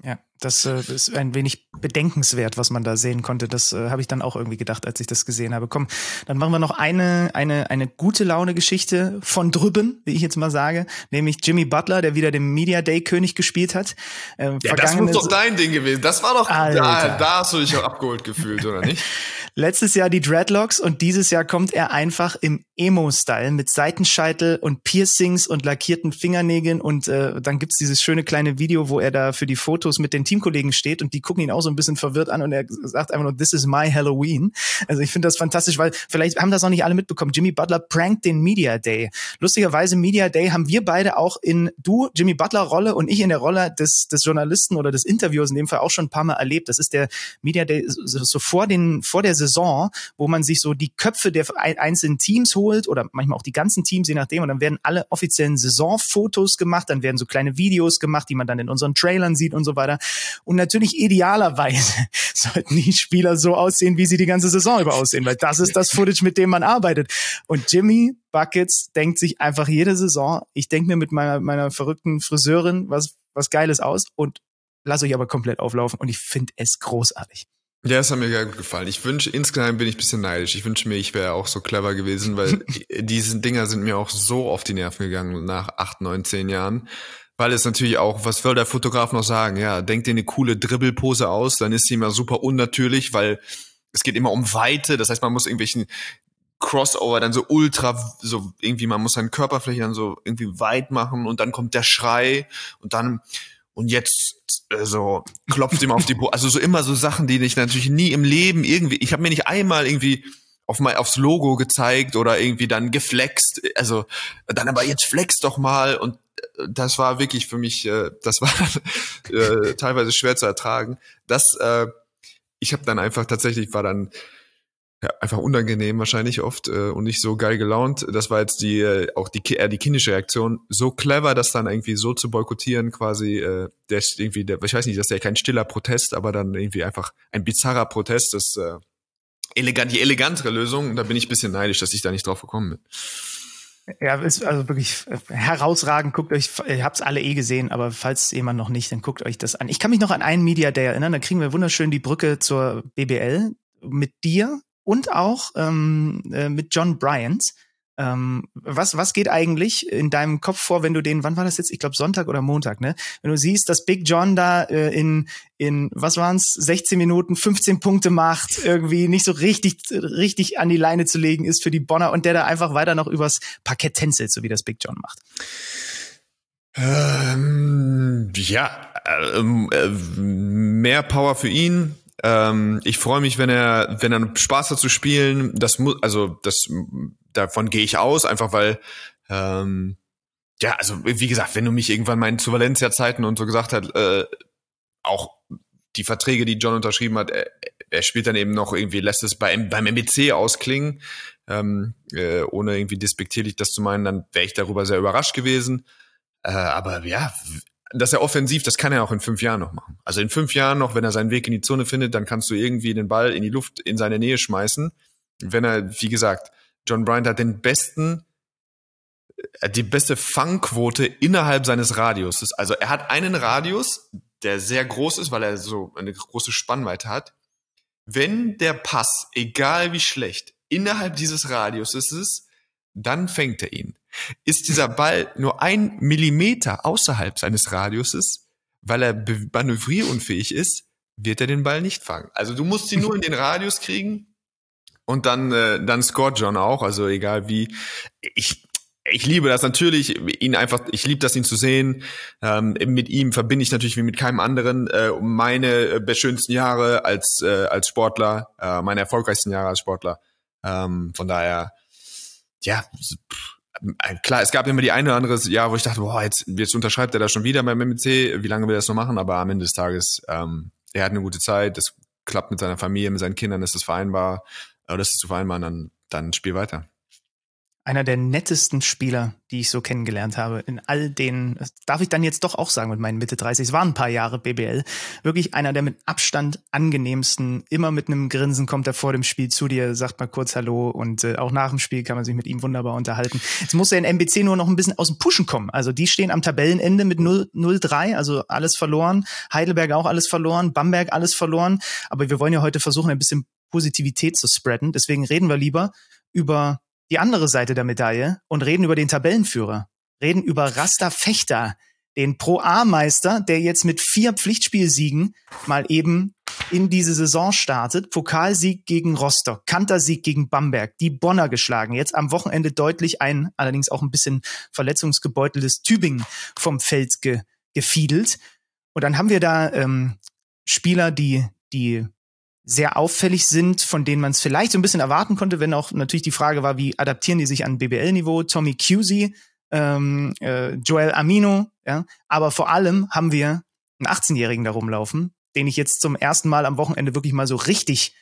Speaker 3: Ja, das äh, ist ein wenig bedenkenswert, was man da sehen konnte. Das äh, habe ich dann auch irgendwie gedacht, als ich das gesehen habe. Komm, dann machen wir noch eine, eine, eine gute Laune-Geschichte von drüben, wie ich jetzt mal sage, nämlich Jimmy Butler, der wieder den Media Day König gespielt hat.
Speaker 4: Äh, ja, das muss doch dein Ding gewesen. Das war doch, da, da hast du dich auch abgeholt gefühlt, oder nicht?
Speaker 3: Letztes Jahr die Dreadlocks und dieses Jahr kommt er einfach im Emo-Style mit Seitenscheitel und Piercings und lackierten Fingernägeln und äh, dann gibt's dieses schöne kleine Video, wo er da für die Fotos mit den Teamkollegen steht und die gucken ihn auch so ein bisschen verwirrt an und er sagt einfach nur, this is my Halloween. Also ich finde das fantastisch, weil vielleicht haben das noch nicht alle mitbekommen. Jimmy Butler prankt den Media Day. Lustigerweise Media Day haben wir beide auch in du, Jimmy Butler Rolle und ich in der Rolle des, des Journalisten oder des Interviewers in dem Fall auch schon ein paar Mal erlebt. Das ist der Media Day so, so vor den, vor der Saison, wo man sich so die Köpfe der einzelnen Teams holt oder manchmal auch die ganzen Teams, je nachdem. Und dann werden alle offiziellen Saisonfotos gemacht, dann werden so kleine Videos gemacht, die man dann in unseren Trailern sieht und so weiter. Und natürlich idealerweise sollten die Spieler so aussehen, wie sie die ganze Saison über aussehen, weil das ist das Footage, mit dem man arbeitet. Und Jimmy Buckets denkt sich einfach jede Saison, ich denke mir mit meiner, meiner verrückten Friseurin was, was Geiles aus und lass euch aber komplett auflaufen und ich finde es großartig.
Speaker 4: Ja, es hat mir sehr gut gefallen. Ich wünsche, insgesamt bin ich ein bisschen neidisch. Ich wünsche mir, ich wäre auch so clever gewesen, weil diese Dinger sind mir auch so auf die Nerven gegangen nach acht, neun, zehn Jahren. Weil es natürlich auch, was will der Fotograf noch sagen? Ja, denkt dir eine coole Dribbelpose aus, dann ist sie immer super unnatürlich, weil es geht immer um Weite. Das heißt, man muss irgendwelchen Crossover dann so ultra, so irgendwie, man muss seine Körperfläche dann so irgendwie weit machen und dann kommt der Schrei und dann und jetzt äh, so klopft ihm auf die Bo also so immer so Sachen, die ich natürlich nie im Leben irgendwie, ich habe mir nicht einmal irgendwie auf mein, aufs Logo gezeigt oder irgendwie dann geflext, also dann aber jetzt flex doch mal und das war wirklich für mich, äh, das war äh, teilweise schwer zu ertragen. Das, äh, ich habe dann einfach tatsächlich war dann ja, einfach unangenehm wahrscheinlich oft äh, und nicht so geil gelaunt. Das war jetzt die äh, auch die eher die kindische Reaktion. So clever, das dann irgendwie so zu boykottieren, quasi äh, der ist irgendwie, der, ich weiß nicht, das ist ja kein stiller Protest, aber dann irgendwie einfach ein bizarrer Protest. Das äh, elegant, die elegantere Lösung. Und da bin ich bisschen neidisch, dass ich da nicht drauf gekommen bin.
Speaker 3: Ja, ist also wirklich herausragend. Guckt euch, ihr habt es alle eh gesehen, aber falls jemand noch nicht, dann guckt euch das an. Ich kann mich noch an einen Media Day erinnern, da kriegen wir wunderschön die Brücke zur BBL mit dir, und auch ähm, äh, mit John Bryant. Ähm, was, was geht eigentlich in deinem Kopf vor, wenn du den, wann war das jetzt? Ich glaube Sonntag oder Montag, ne? Wenn du siehst, dass Big John da äh, in, in, was waren's, 16 Minuten 15 Punkte macht, irgendwie nicht so richtig, richtig an die Leine zu legen ist für die Bonner und der da einfach weiter noch übers Parkett tänzelt, so wie das Big John macht.
Speaker 4: Ähm, ja, ähm, äh, mehr Power für ihn, ähm, ich freue mich, wenn er, wenn er Spaß hat zu spielen. Das muss, also das, davon gehe ich aus, einfach weil, ähm, ja, also wie gesagt, wenn du mich irgendwann meinen zu Valencia-Zeiten und so gesagt hat, äh, auch die Verträge, die John unterschrieben hat, er, er spielt dann eben noch irgendwie, lässt es bei, beim MBC ausklingen, ähm, äh, ohne irgendwie despektierlich das zu meinen, dann wäre ich darüber sehr überrascht gewesen. Äh, aber ja, dass er offensiv, das kann er auch in fünf Jahren noch machen. Also in fünf Jahren noch, wenn er seinen Weg in die Zone findet, dann kannst du irgendwie den Ball in die Luft in seine Nähe schmeißen. Wenn er, wie gesagt, John Bryant hat den besten, äh, die beste Fangquote innerhalb seines Radiuses. Also er hat einen Radius, der sehr groß ist, weil er so eine große Spannweite hat. Wenn der Pass, egal wie schlecht, innerhalb dieses Radiuses ist, dann fängt er ihn. Ist dieser Ball nur ein Millimeter außerhalb seines Radiuses, weil er manövrierunfähig ist, wird er den Ball nicht fangen. Also du musst ihn nur in den Radius kriegen und dann, äh, dann scoret John auch. Also egal wie. Ich, ich liebe das natürlich, ihn einfach, ich liebe das, ihn zu sehen. Ähm, mit ihm verbinde ich natürlich wie mit keinem anderen äh, meine äh, schönsten Jahre als, äh, als Sportler, äh, meine erfolgreichsten Jahre als Sportler. Ähm, von daher, ja, äh, klar, es gab immer die eine oder andere Jahr, wo ich dachte, boah, jetzt, jetzt unterschreibt er da schon wieder beim MMC, wie lange will er das noch machen? Aber am Ende des Tages, ähm, er hat eine gute Zeit, das klappt mit seiner Familie, mit seinen Kindern, ist das vereinbar, oder das ist zu vereinbaren, dann, dann spiel weiter.
Speaker 3: einer der nettesten Spieler, die ich so kennengelernt habe. In all den, darf ich dann jetzt doch auch sagen mit meinen Mitte 30, es waren ein paar Jahre BBL. Wirklich einer der mit Abstand angenehmsten, immer mit einem Grinsen kommt er vor dem Spiel zu dir, sagt mal kurz Hallo und äh, auch nach dem Spiel kann man sich mit ihm wunderbar unterhalten. Jetzt muss er in MBC nur noch ein bisschen aus dem Pushen kommen. Also die stehen am Tabellenende mit 0-3, also alles verloren. Heidelberg auch alles verloren, Bamberg alles verloren. Aber wir wollen ja heute versuchen, ein bisschen Positivität zu spreaden. Deswegen reden wir lieber über die andere Seite der Medaille und reden über den Tabellenführer. Reden über Rasta Fechter, den Pro-A-Meister, der jetzt mit vier Pflichtspielsiegen mal eben in diese Saison startet. Pokalsieg gegen Rostock, Kantersieg gegen Bamberg, die Bonner geschlagen. Jetzt am Wochenende deutlich ein, allerdings auch ein bisschen verletzungsgebeuteltes Tübingen vom Feld ge gefiedelt. Und dann haben wir da ähm, Spieler, die, die sehr auffällig sind, von denen man es vielleicht so ein bisschen erwarten konnte, wenn auch natürlich die Frage war, wie adaptieren die sich an BBL-Niveau? Tommy Cusey, ähm, äh, Joel Amino, ja. Aber vor allem haben wir einen 18-Jährigen da rumlaufen, den ich jetzt zum ersten Mal am Wochenende wirklich mal so richtig,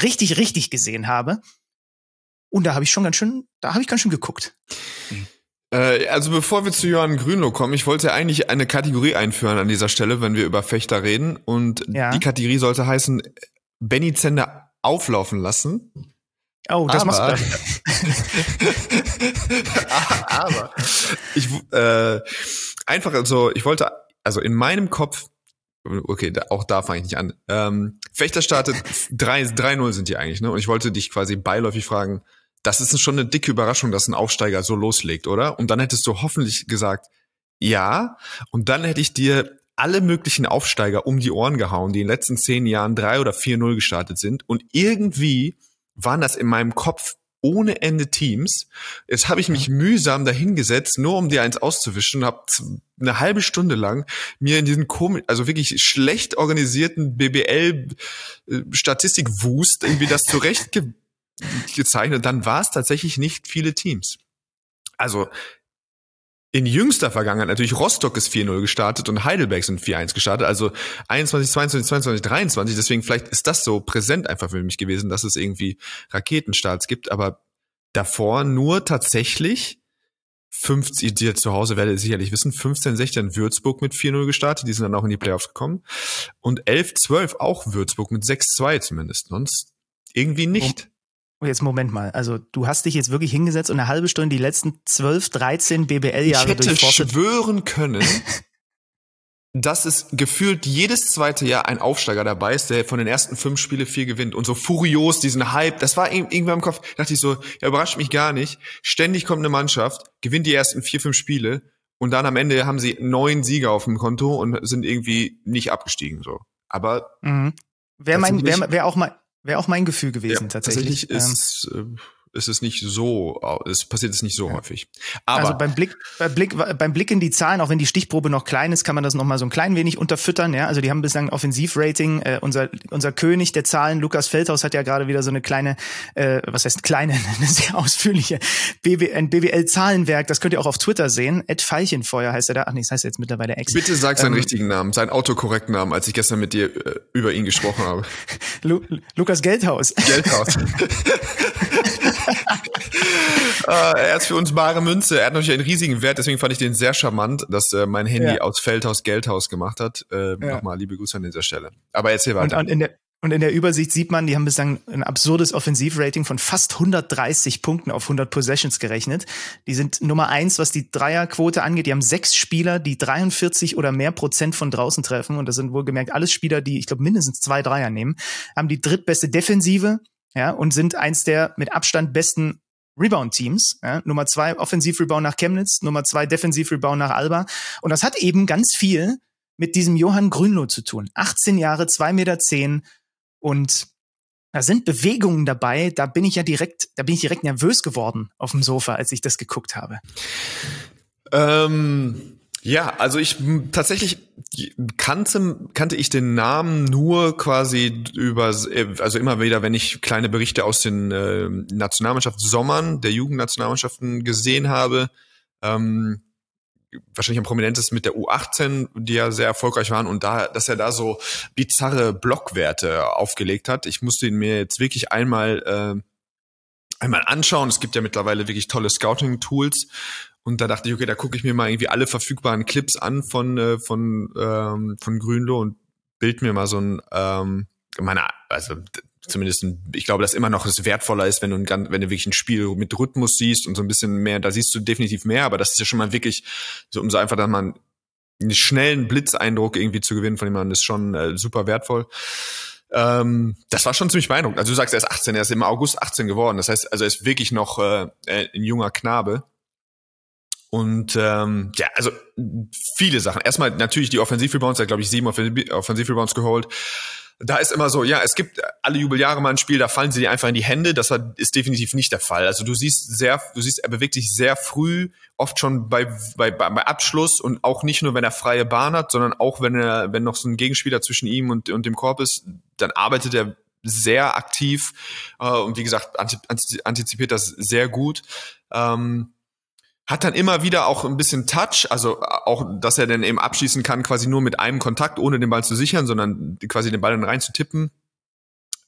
Speaker 3: richtig, richtig gesehen habe. Und da habe ich schon ganz schön, da habe ich ganz schön geguckt.
Speaker 4: Äh, also bevor wir zu Johann Grünloh kommen, ich wollte eigentlich eine Kategorie einführen an dieser Stelle, wenn wir über Fechter reden. Und ja. die Kategorie sollte heißen Benny Zender auflaufen lassen.
Speaker 3: Oh, das aber, machst
Speaker 4: du. aber ich äh, einfach also ich wollte also in meinem Kopf okay, da, auch da fange ich nicht an. Ähm, Fechter startet 3-0 sind die eigentlich, ne? Und ich wollte dich quasi beiläufig fragen, das ist schon eine dicke Überraschung, dass ein Aufsteiger so loslegt, oder? Und dann hättest du hoffentlich gesagt, ja. Und dann hätte ich dir alle möglichen Aufsteiger um die Ohren gehauen, die in den letzten zehn Jahren drei oder vier null gestartet sind. Und irgendwie waren das in meinem Kopf ohne Ende Teams. Jetzt habe ich mich mühsam dahingesetzt, nur um dir eins auszuwischen, habe eine halbe Stunde lang mir in diesen komischen, also wirklich schlecht organisierten BBL äh, Statistikwust irgendwie das zurecht ge gezeichnet. Dann war es tatsächlich nicht viele Teams. Also in jüngster Vergangenheit natürlich Rostock ist 4-0 gestartet und Heidelberg sind 4-1 gestartet, also 21, 22, 22, 23. Deswegen vielleicht ist das so präsent einfach für mich gewesen, dass es irgendwie Raketenstarts gibt, aber davor nur tatsächlich 50, die zu Hause werdet ihr sicherlich wissen, 15, 16 Würzburg mit 4-0 gestartet, die sind dann auch in die Playoffs gekommen und 11, 12 auch Würzburg mit 6-2 zumindest, sonst irgendwie nicht.
Speaker 3: Oh, jetzt Moment mal. Also du hast dich jetzt wirklich hingesetzt und eine halbe Stunde die letzten 12, 13 BBL-Jahre
Speaker 4: durchforstet. Ich hätte schwören können, dass es gefühlt jedes zweite Jahr ein Aufsteiger dabei ist, der von den ersten fünf Spiele vier gewinnt und so furios diesen Hype. Das war irgendwann im Kopf. Da dachte ich so, ja, überrascht mich gar nicht. Ständig kommt eine Mannschaft, gewinnt die ersten vier, fünf Spiele und dann am Ende haben sie neun Sieger auf dem Konto und sind irgendwie nicht abgestiegen, so. Aber.
Speaker 3: Mhm. Wer mein, wer, wer auch mal, Wäre auch mein Gefühl gewesen, ja, tatsächlich.
Speaker 4: Tatsächlich ist, ähm, ist es nicht so, es passiert es nicht so ja. häufig.
Speaker 3: Aber also beim Blick, beim Blick, beim Blick in die Zahlen, auch wenn die Stichprobe noch klein ist, kann man das noch mal so ein klein wenig unterfüttern. Ja, also die haben bislang ein Offensivrating. Äh, unser unser König der Zahlen, Lukas Feldhaus, hat ja gerade wieder so eine kleine, äh, was heißt kleine, eine sehr ausführliche BB, ein BWL-Zahlenwerk. Das könnt ihr auch auf Twitter sehen. Ed Feilchenfeuer heißt er da. Ach nee, das heißt jetzt mittlerweile Ex.
Speaker 4: Bitte sag seinen ähm, richtigen Namen, seinen autokorrekten Namen, als ich gestern mit dir äh, über ihn gesprochen habe.
Speaker 3: Lu Lukas Geldhaus.
Speaker 4: Geldhaus. uh, er ist für uns bare Münze. Er hat natürlich einen riesigen Wert, deswegen fand ich den sehr charmant, dass äh, mein Handy ja. aus Feldhaus Geldhaus gemacht hat. Äh, ja. Nochmal liebe Grüße an dieser Stelle. Aber erzähl weiter.
Speaker 3: Und, und in der und in der Übersicht sieht man, die haben bislang ein absurdes Offensivrating von fast 130 Punkten auf 100 Possessions gerechnet. Die sind Nummer eins, was die Dreierquote angeht. Die haben sechs Spieler, die 43 oder mehr Prozent von draußen treffen. Und das sind wohlgemerkt alles Spieler, die, ich glaube, mindestens zwei Dreier nehmen. Haben die drittbeste Defensive, ja, und sind eins der mit Abstand besten Rebound-Teams. Ja, Nummer zwei Offensiv-Rebound nach Chemnitz, Nummer zwei Defensiv-Rebound nach Alba. Und das hat eben ganz viel mit diesem Johann Grünloh zu tun. 18 Jahre, zwei Meter zehn und da sind Bewegungen dabei, da bin ich ja direkt, da bin ich direkt nervös geworden auf dem Sofa, als ich das geguckt habe.
Speaker 4: Ähm, ja, also ich tatsächlich kannte, kannte ich den Namen nur quasi über, also immer wieder, wenn ich kleine Berichte aus den äh, Nationalmannschaftssommern der Jugendnationalmannschaften gesehen habe, ähm, wahrscheinlich am prominentesten mit der U18, die ja sehr erfolgreich waren und da, dass er da so bizarre Blockwerte aufgelegt hat. Ich musste ihn mir jetzt wirklich einmal äh, einmal anschauen. Es gibt ja mittlerweile wirklich tolle Scouting-Tools. Und da dachte ich, okay, da gucke ich mir mal irgendwie alle verfügbaren Clips an von, äh, von, ähm, von Grünlo und bild mir mal so ein, ähm, meine, also zumindest, ein, ich glaube, dass immer noch es wertvoller ist, wenn du, ein, wenn du wirklich ein Spiel mit Rhythmus siehst und so ein bisschen mehr, da siehst du definitiv mehr, aber das ist ja schon mal wirklich, so um so einfach, dass man einen schnellen Blitzeindruck irgendwie zu gewinnen von jemandem, ist schon äh, super wertvoll. Ähm, das war schon ziemlich beeindruckend. Also du sagst, er ist 18, er ist im August 18 geworden. Das heißt, also er ist wirklich noch äh, äh, ein junger Knabe. Und ähm, ja, also viele Sachen. Erstmal natürlich die Offensivrebounds, er hat, glaube ich, sieben Offensivrebounds geholt da ist immer so, ja, es gibt alle Jubeljahre mal ein Spiel, da fallen sie dir einfach in die Hände. Das ist definitiv nicht der Fall. Also du siehst sehr, du siehst, er bewegt sich sehr früh, oft schon bei, bei, bei Abschluss und auch nicht nur, wenn er freie Bahn hat, sondern auch, wenn er, wenn noch so ein Gegenspieler zwischen ihm und, und dem Korb ist, dann arbeitet er sehr aktiv äh, und wie gesagt, antizipiert das sehr gut. Ähm, hat dann immer wieder auch ein bisschen Touch, also auch, dass er dann eben abschließen kann, quasi nur mit einem Kontakt, ohne den Ball zu sichern, sondern quasi den Ball dann rein zu tippen.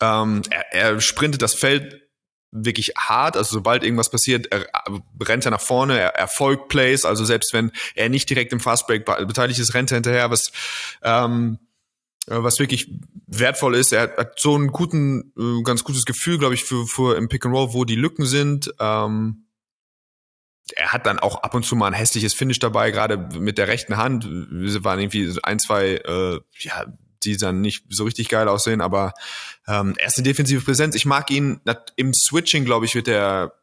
Speaker 4: Ähm, er, er sprintet das Feld wirklich hart, also sobald irgendwas passiert, er, rennt er nach vorne, er erfolgt Plays, also selbst wenn er nicht direkt im Fastbreak beteiligt ist, rennt er hinterher, was ähm, was wirklich wertvoll ist. Er hat, so einen guten, äh, ganz gutes Gefühl, glaube ich, für, für im Pick and Roll, wo die Lücken sind. Ähm, er hat dann auch ab und zu mal ein hässliches Finish dabei, gerade mit der rechten Hand. Wir waren irgendwie ein, zwei, äh, ja, die dann nicht so richtig geil aussehen, aber ähm, erste defensive Präsenz. Ich mag ihn im Switching, glaube ich, wird der,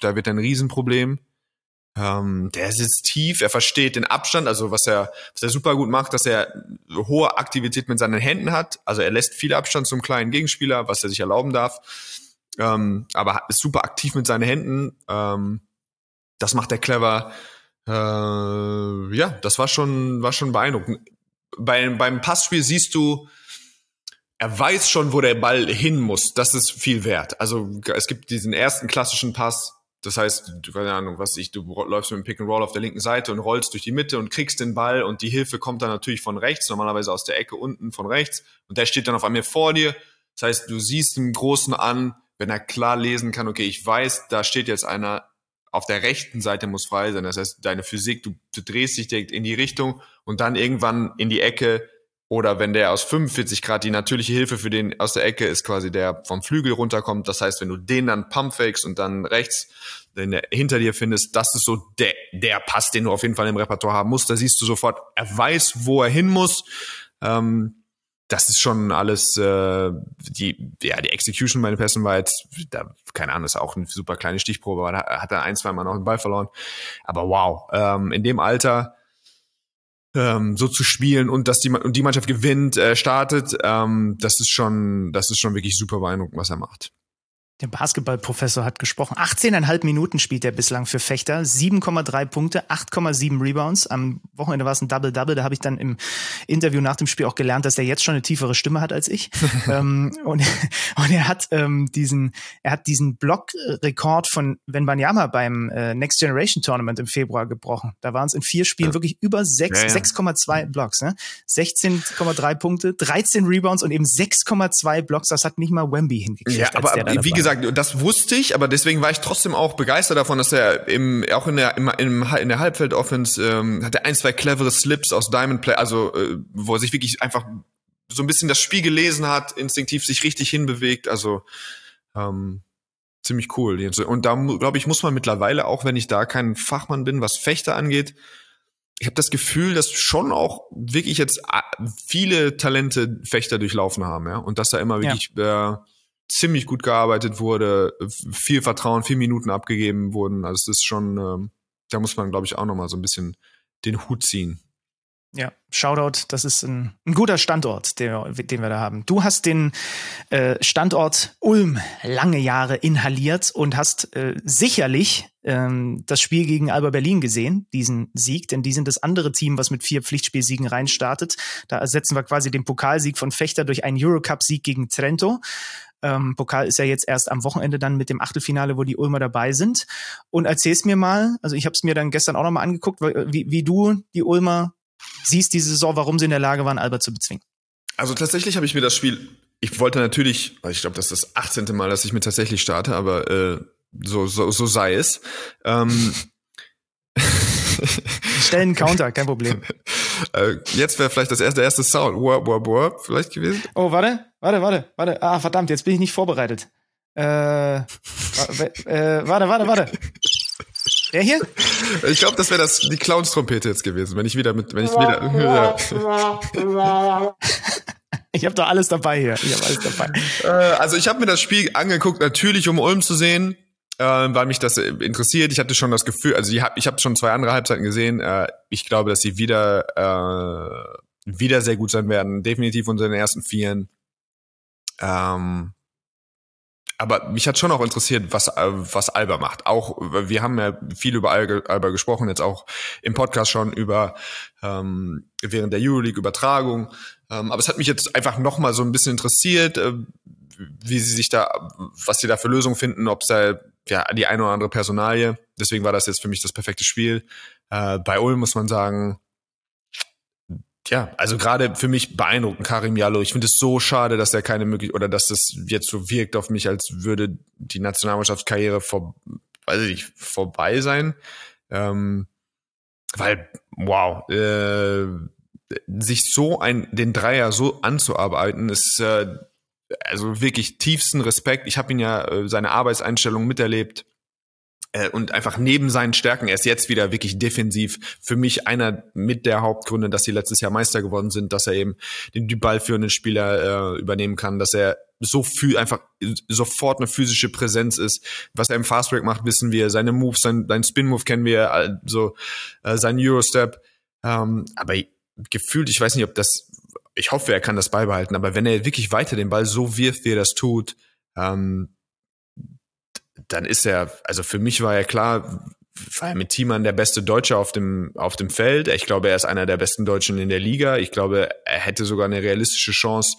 Speaker 4: da wird er ein Riesenproblem. Ähm, der sitzt tief, er versteht den Abstand, also was er, was er super gut macht, dass er hohe Aktivität mit seinen Händen hat. Also er lässt viel Abstand zum kleinen Gegenspieler, was er sich erlauben darf. Ähm, aber ist super aktiv mit seinen Händen. Ähm, das macht er clever. Äh, ja, das war schon, war schon beeindruckend. Bei, beim Passspiel siehst du, er weiß schon, wo der Ball hin muss. Das ist viel wert. Also es gibt diesen ersten klassischen Pass. Das heißt, du, keine Ahnung, was ich, du läufst mit dem Pick and Roll auf der linken Seite und rollst durch die Mitte und kriegst den Ball und die Hilfe kommt dann natürlich von rechts, normalerweise aus der Ecke unten von rechts und der steht dann auf einmal vor dir. Das heißt, du siehst den Großen an, wenn er klar lesen kann, okay, ich weiß, da steht jetzt einer, auf der rechten Seite muss frei sein. Das heißt, deine Physik, du, du drehst dich direkt in die Richtung und dann irgendwann in die Ecke. Oder wenn der aus 45 Grad die natürliche Hilfe für den aus der Ecke ist quasi der vom Flügel runterkommt. Das heißt, wenn du den dann pumpfakes und dann rechts den hinter dir findest, das ist so der, der Pass, den du auf jeden Fall im Repertoire haben musst. Da siehst du sofort, er weiß, wo er hin muss. Ähm, das ist schon alles, äh, die, ja, die Execution bei den Pässen war jetzt, da, keine Ahnung, ist auch eine super kleine Stichprobe, aber hat er ein, zwei Mal noch den Ball verloren. Aber wow, ähm, in dem Alter ähm, so zu spielen und dass die, und die Mannschaft gewinnt, äh, startet, ähm, das ist schon, das ist schon wirklich super beeindruckend, was er macht.
Speaker 3: Der Basketballprofessor hat gesprochen. 18,5 Minuten spielt er bislang für Fechter, 7,3 Punkte, 8,7 Rebounds. Am Wochenende war es ein Double-Double. Da habe ich dann im Interview nach dem Spiel auch gelernt, dass er jetzt schon eine tiefere Stimme hat als ich. ähm, und, und er hat ähm, diesen, er hat diesen Blockrekord von Wenbanyama beim äh, Next Generation Tournament im Februar gebrochen. Da waren es in vier Spielen ja. wirklich über 6, ja, ja. 6,2 Blocks. Ne? 16,3 Punkte, 13 Rebounds und eben 6,2 Blocks. Das hat nicht mal Wemby hingekriegt.
Speaker 4: Ja, aber wie gesagt, gesagt, das wusste ich, aber deswegen war ich trotzdem auch begeistert davon, dass er im, auch in der, im, im, in der Halbfeld-Offense ähm, hat er ein, zwei clevere Slips aus Diamond Play, also äh, wo er sich wirklich einfach so ein bisschen das Spiel gelesen hat, instinktiv sich richtig hinbewegt, also ähm, ziemlich cool. Und da, glaube ich, muss man mittlerweile, auch wenn ich da kein Fachmann bin, was Fechter angeht, ich habe das Gefühl, dass schon auch wirklich jetzt äh, viele Talente Fechter durchlaufen haben, ja, und dass da immer wirklich ja. äh, ziemlich gut gearbeitet wurde, viel Vertrauen, viel Minuten abgegeben wurden. Also es ist schon, ähm, da muss man, glaube ich, auch nochmal so ein bisschen den Hut ziehen.
Speaker 3: Ja, Shoutout, das ist ein, ein guter Standort, den, den, wir da haben. Du hast den äh, Standort Ulm lange Jahre inhaliert und hast äh, sicherlich ähm, das Spiel gegen Alba Berlin gesehen, diesen Sieg, denn die sind das andere Team, was mit vier Pflichtspielsiegen reinstartet. Da ersetzen wir quasi den Pokalsieg von Fechter durch einen Eurocup-Sieg gegen Trento. Ähm, Pokal ist ja jetzt erst am Wochenende dann mit dem Achtelfinale, wo die Ulmer dabei sind. Und erzähl's mir mal, also ich habe es mir dann gestern auch nochmal angeguckt, wie, wie du die Ulmer siehst diese Saison, warum sie in der Lage waren, Albert zu bezwingen.
Speaker 4: Also tatsächlich habe ich mir das Spiel ich wollte natürlich, ich glaube, das ist das 18. Mal, dass ich mir tatsächlich starte, aber äh, so, so, so sei es. Ähm,
Speaker 3: Stellen Counter, kein Problem.
Speaker 4: äh, jetzt wäre vielleicht das erste, der erste Sound. Warp, warp, warp, vielleicht gewesen.
Speaker 3: Oh, warte, warte, warte, warte. Ah, verdammt, jetzt bin ich nicht vorbereitet. Äh, äh, warte, warte, warte. Der hier?
Speaker 4: Ich glaube, das wäre das die Clowns-Trompete jetzt gewesen, wenn ich wieder mit, wenn ich wieder. Ja.
Speaker 3: Ich habe doch alles dabei hier. Ich habe alles dabei.
Speaker 4: Äh, also ich habe mir das Spiel angeguckt, natürlich um Ulm zu sehen, äh, weil mich das äh, interessiert. Ich hatte schon das Gefühl, also ich habe ich hab schon zwei andere Halbzeiten gesehen. Äh, ich glaube, dass sie wieder äh, wieder sehr gut sein werden. Definitiv unter den ersten Vieren. Ähm, aber mich hat schon auch interessiert, was, äh, was Alba macht. Auch, äh, wir haben ja viel über Alba gesprochen, jetzt auch im Podcast schon über ähm, während der Euroleague-Übertragung. Ähm, aber es hat mich jetzt einfach noch mal so ein bisschen interessiert, äh, wie sie sich da, was sie da für Lösungen finden, ob es da ja die eine oder andere Personalie. Deswegen war das jetzt für mich das perfekte Spiel. Äh, bei Ulm muss man sagen, ja, also gerade für mich beeindruckend, Karim Jallo. Ich finde es so schade, dass er keine Möglichkeit oder dass das jetzt so wirkt auf mich, als würde die Nationalmannschaftskarriere vor, weiß ich nicht, vorbei sein. Ähm, weil, wow, äh, sich so ein, den Dreier so anzuarbeiten, ist äh, also wirklich tiefsten Respekt. Ich habe ihn ja äh, seine Arbeitseinstellung miterlebt äh, und einfach neben seinen Stärken, er ist jetzt wieder wirklich defensiv, für mich einer mit der Hauptgründe, dass sie letztes Jahr Meister geworden sind, dass er eben den die ballführenden Spieler äh, übernehmen kann, dass er so viel einfach sofort eine physische Präsenz ist. Was er im Fastbreak macht, wissen wir. Seine Moves, sein, sein Spin-Move kennen wir, also äh, sein Eurostep. Ähm, aber gefühlt, ich weiß nicht, ob das, ich hoffe, er kann das beibehalten, aber wenn er wirklich weiter den Ball so wirft, wie er das tut, ähm, dann ist er, also für mich war er klar, war er mit Thiemann der beste Deutsche auf dem, auf dem Feld. Ich glaube, er ist einer der besten Deutschen in der Liga. Ich glaube, er hätte sogar eine realistische Chance,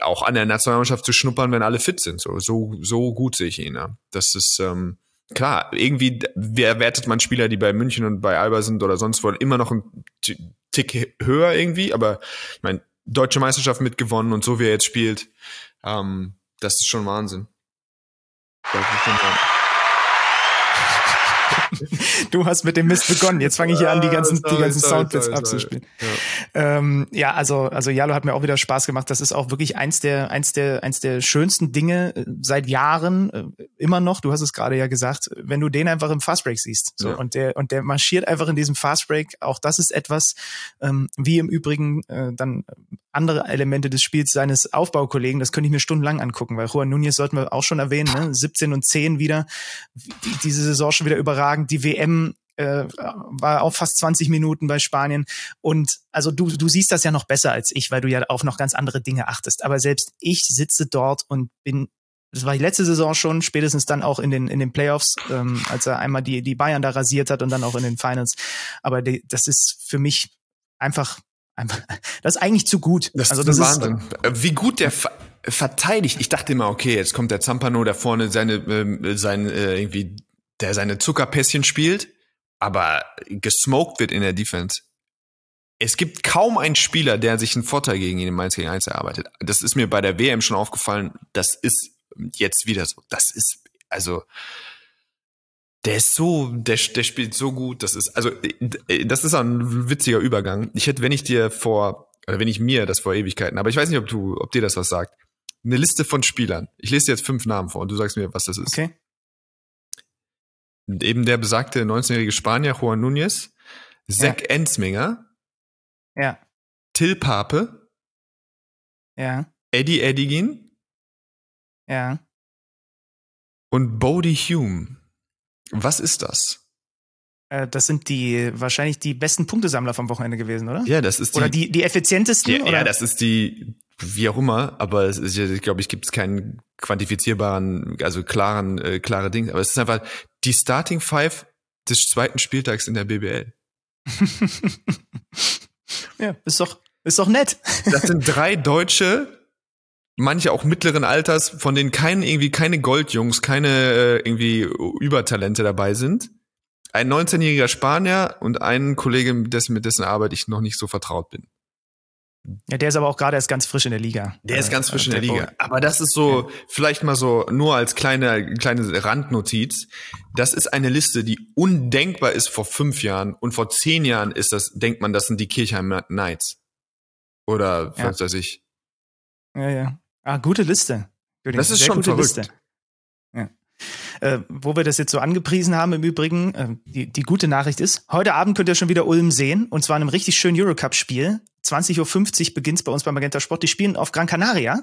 Speaker 4: auch an der Nationalmannschaft zu schnuppern, wenn alle fit sind. So, so, so gut sehe ich ihn. Ja. Das ist ähm, klar, irgendwie wertet man Spieler, die bei München und bei Alba sind oder sonst wo, immer noch einen Tick höher irgendwie, aber ich meine, deutsche Meisterschaft mitgewonnen und so wie er jetzt spielt, ähm, das ist schon Wahnsinn. Das ist schon Wahnsinn.
Speaker 3: Du hast mit dem Mist begonnen. Jetzt fange ich hier an, die ganzen, sorry, die ganzen Soundbits abzuspielen. Ja. Ähm, ja, also, also Jalo hat mir auch wieder Spaß gemacht. Das ist auch wirklich eins der, eins der, eins der schönsten Dinge äh, seit Jahren, äh, immer noch. Du hast es gerade ja gesagt, wenn du den einfach im Fastbreak siehst. So, ja. und der, und der marschiert einfach in diesem Fastbreak. Auch das ist etwas, ähm, wie im Übrigen äh, dann andere Elemente des Spiels seines Aufbaukollegen, das könnte ich mir stundenlang angucken, weil Juan Nunez sollten wir auch schon erwähnen, ne? 17 und 10 wieder, diese Saison schon wieder überragend, die WM äh, war auch fast 20 Minuten bei Spanien und also du, du siehst das ja noch besser als ich, weil du ja auf noch ganz andere Dinge achtest, aber selbst ich sitze dort und bin das war die letzte Saison schon, spätestens dann auch in den, in den Playoffs, ähm, als er einmal die, die Bayern da rasiert hat und dann auch in den Finals. Aber die, das ist für mich einfach das ist eigentlich zu gut.
Speaker 4: Das also, ist das Wahnsinn. Ist, Wie gut der ver verteidigt. Ich dachte immer, okay, jetzt kommt der Zampano da vorne, seine, äh, sein, äh, irgendwie, der seine Zuckerpässchen spielt, aber gesmoked wird in der Defense. Es gibt kaum einen Spieler, der sich einen Vorteil gegen ihn im 1 gegen 1 erarbeitet. Das ist mir bei der WM schon aufgefallen. Das ist jetzt wieder so. Das ist, also, der ist so, der, der spielt so gut. Das ist, also, das ist ein witziger Übergang. Ich hätte, wenn ich dir vor, oder wenn ich mir das vor Ewigkeiten, aber ich weiß nicht, ob du, ob dir das was sagt. Eine Liste von Spielern. Ich lese dir jetzt fünf Namen vor und du sagst mir, was das ist.
Speaker 3: Okay.
Speaker 4: Eben der besagte 19-jährige Spanier Juan Núñez, Zack ja. Ensminger,
Speaker 3: ja.
Speaker 4: Till Pape,
Speaker 3: ja.
Speaker 4: Eddie Edigin,
Speaker 3: ja.
Speaker 4: und Bodie Hume. Was ist das?
Speaker 3: Äh, das sind die wahrscheinlich die besten Punktesammler vom Wochenende gewesen, oder?
Speaker 4: Ja, das ist
Speaker 3: die. Oder die, die effizientesten?
Speaker 4: Ja,
Speaker 3: oder?
Speaker 4: ja das ist die, wie auch immer, aber es ist, ich glaube, ich gibt es keinen quantifizierbaren, also klaren, äh, klare Dinge. Aber es ist einfach die Starting Five des zweiten Spieltags in der BBL.
Speaker 3: ja, ist doch, ist doch nett.
Speaker 4: das sind drei Deutsche, manche auch mittleren Alters, von denen kein, irgendwie keine Goldjungs, keine äh, irgendwie Übertalente dabei sind. Ein 19-jähriger Spanier und ein Kollege, dessen, mit dessen Arbeit ich noch nicht so vertraut bin.
Speaker 3: Ja, der ist aber auch gerade erst ganz frisch in der Liga.
Speaker 4: Der ist ganz frisch
Speaker 3: äh,
Speaker 4: in der
Speaker 3: der
Speaker 4: Liga. Aber das ist so, vielleicht mal so, nur als kleine, kleine Randnotiz. Das ist eine Liste, die undenkbar ist vor fünf Jahren. Und vor zehn Jahren ist das, denkt man, das sind die Kirchheim Knights. Oder
Speaker 3: Ja.
Speaker 4: was weiß ich.
Speaker 3: Ja, ja. Ah, gute Liste.
Speaker 4: Das ist
Speaker 3: sehr
Speaker 4: schon
Speaker 3: gute
Speaker 4: verrückt.
Speaker 3: Liste. Äh, wo wir das jetzt so angepriesen haben im Übrigen, äh, die, die gute Nachricht ist, heute Abend könnt ihr schon wieder Ulm sehen und zwar in einem richtig schönen Eurocup-Spiel. 20.50 Uhr beginnt's bei uns beim Magenta Sport. Die spielen auf Gran Canaria,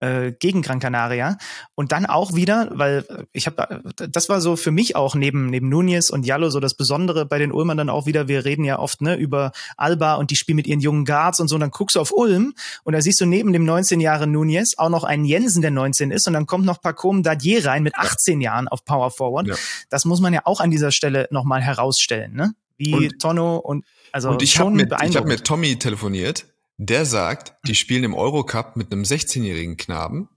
Speaker 3: äh, gegen Gran Canaria. Und dann auch wieder, weil äh, ich habe, das war so für mich auch neben, neben Nunez und Jallo so das Besondere bei den Ulmern dann auch wieder, wir reden ja oft ne, über Alba und die spielen mit ihren jungen Guards und so, und dann guckst du auf Ulm und da siehst du neben dem 19 Jahre Nunez auch noch einen Jensen, der 19 ist und dann kommt noch Pacom Dadier rein mit 18 Jahren auf Power Forward.
Speaker 4: Ja.
Speaker 3: Das muss man ja auch an dieser Stelle nochmal herausstellen, ne? Wie
Speaker 4: Und-
Speaker 3: Tonno und also
Speaker 4: Und ich habe mit, ich hab mit Tommy telefoniert. Der sagt, die spielen im Eurocup mit einem 16-jährigen Knaben.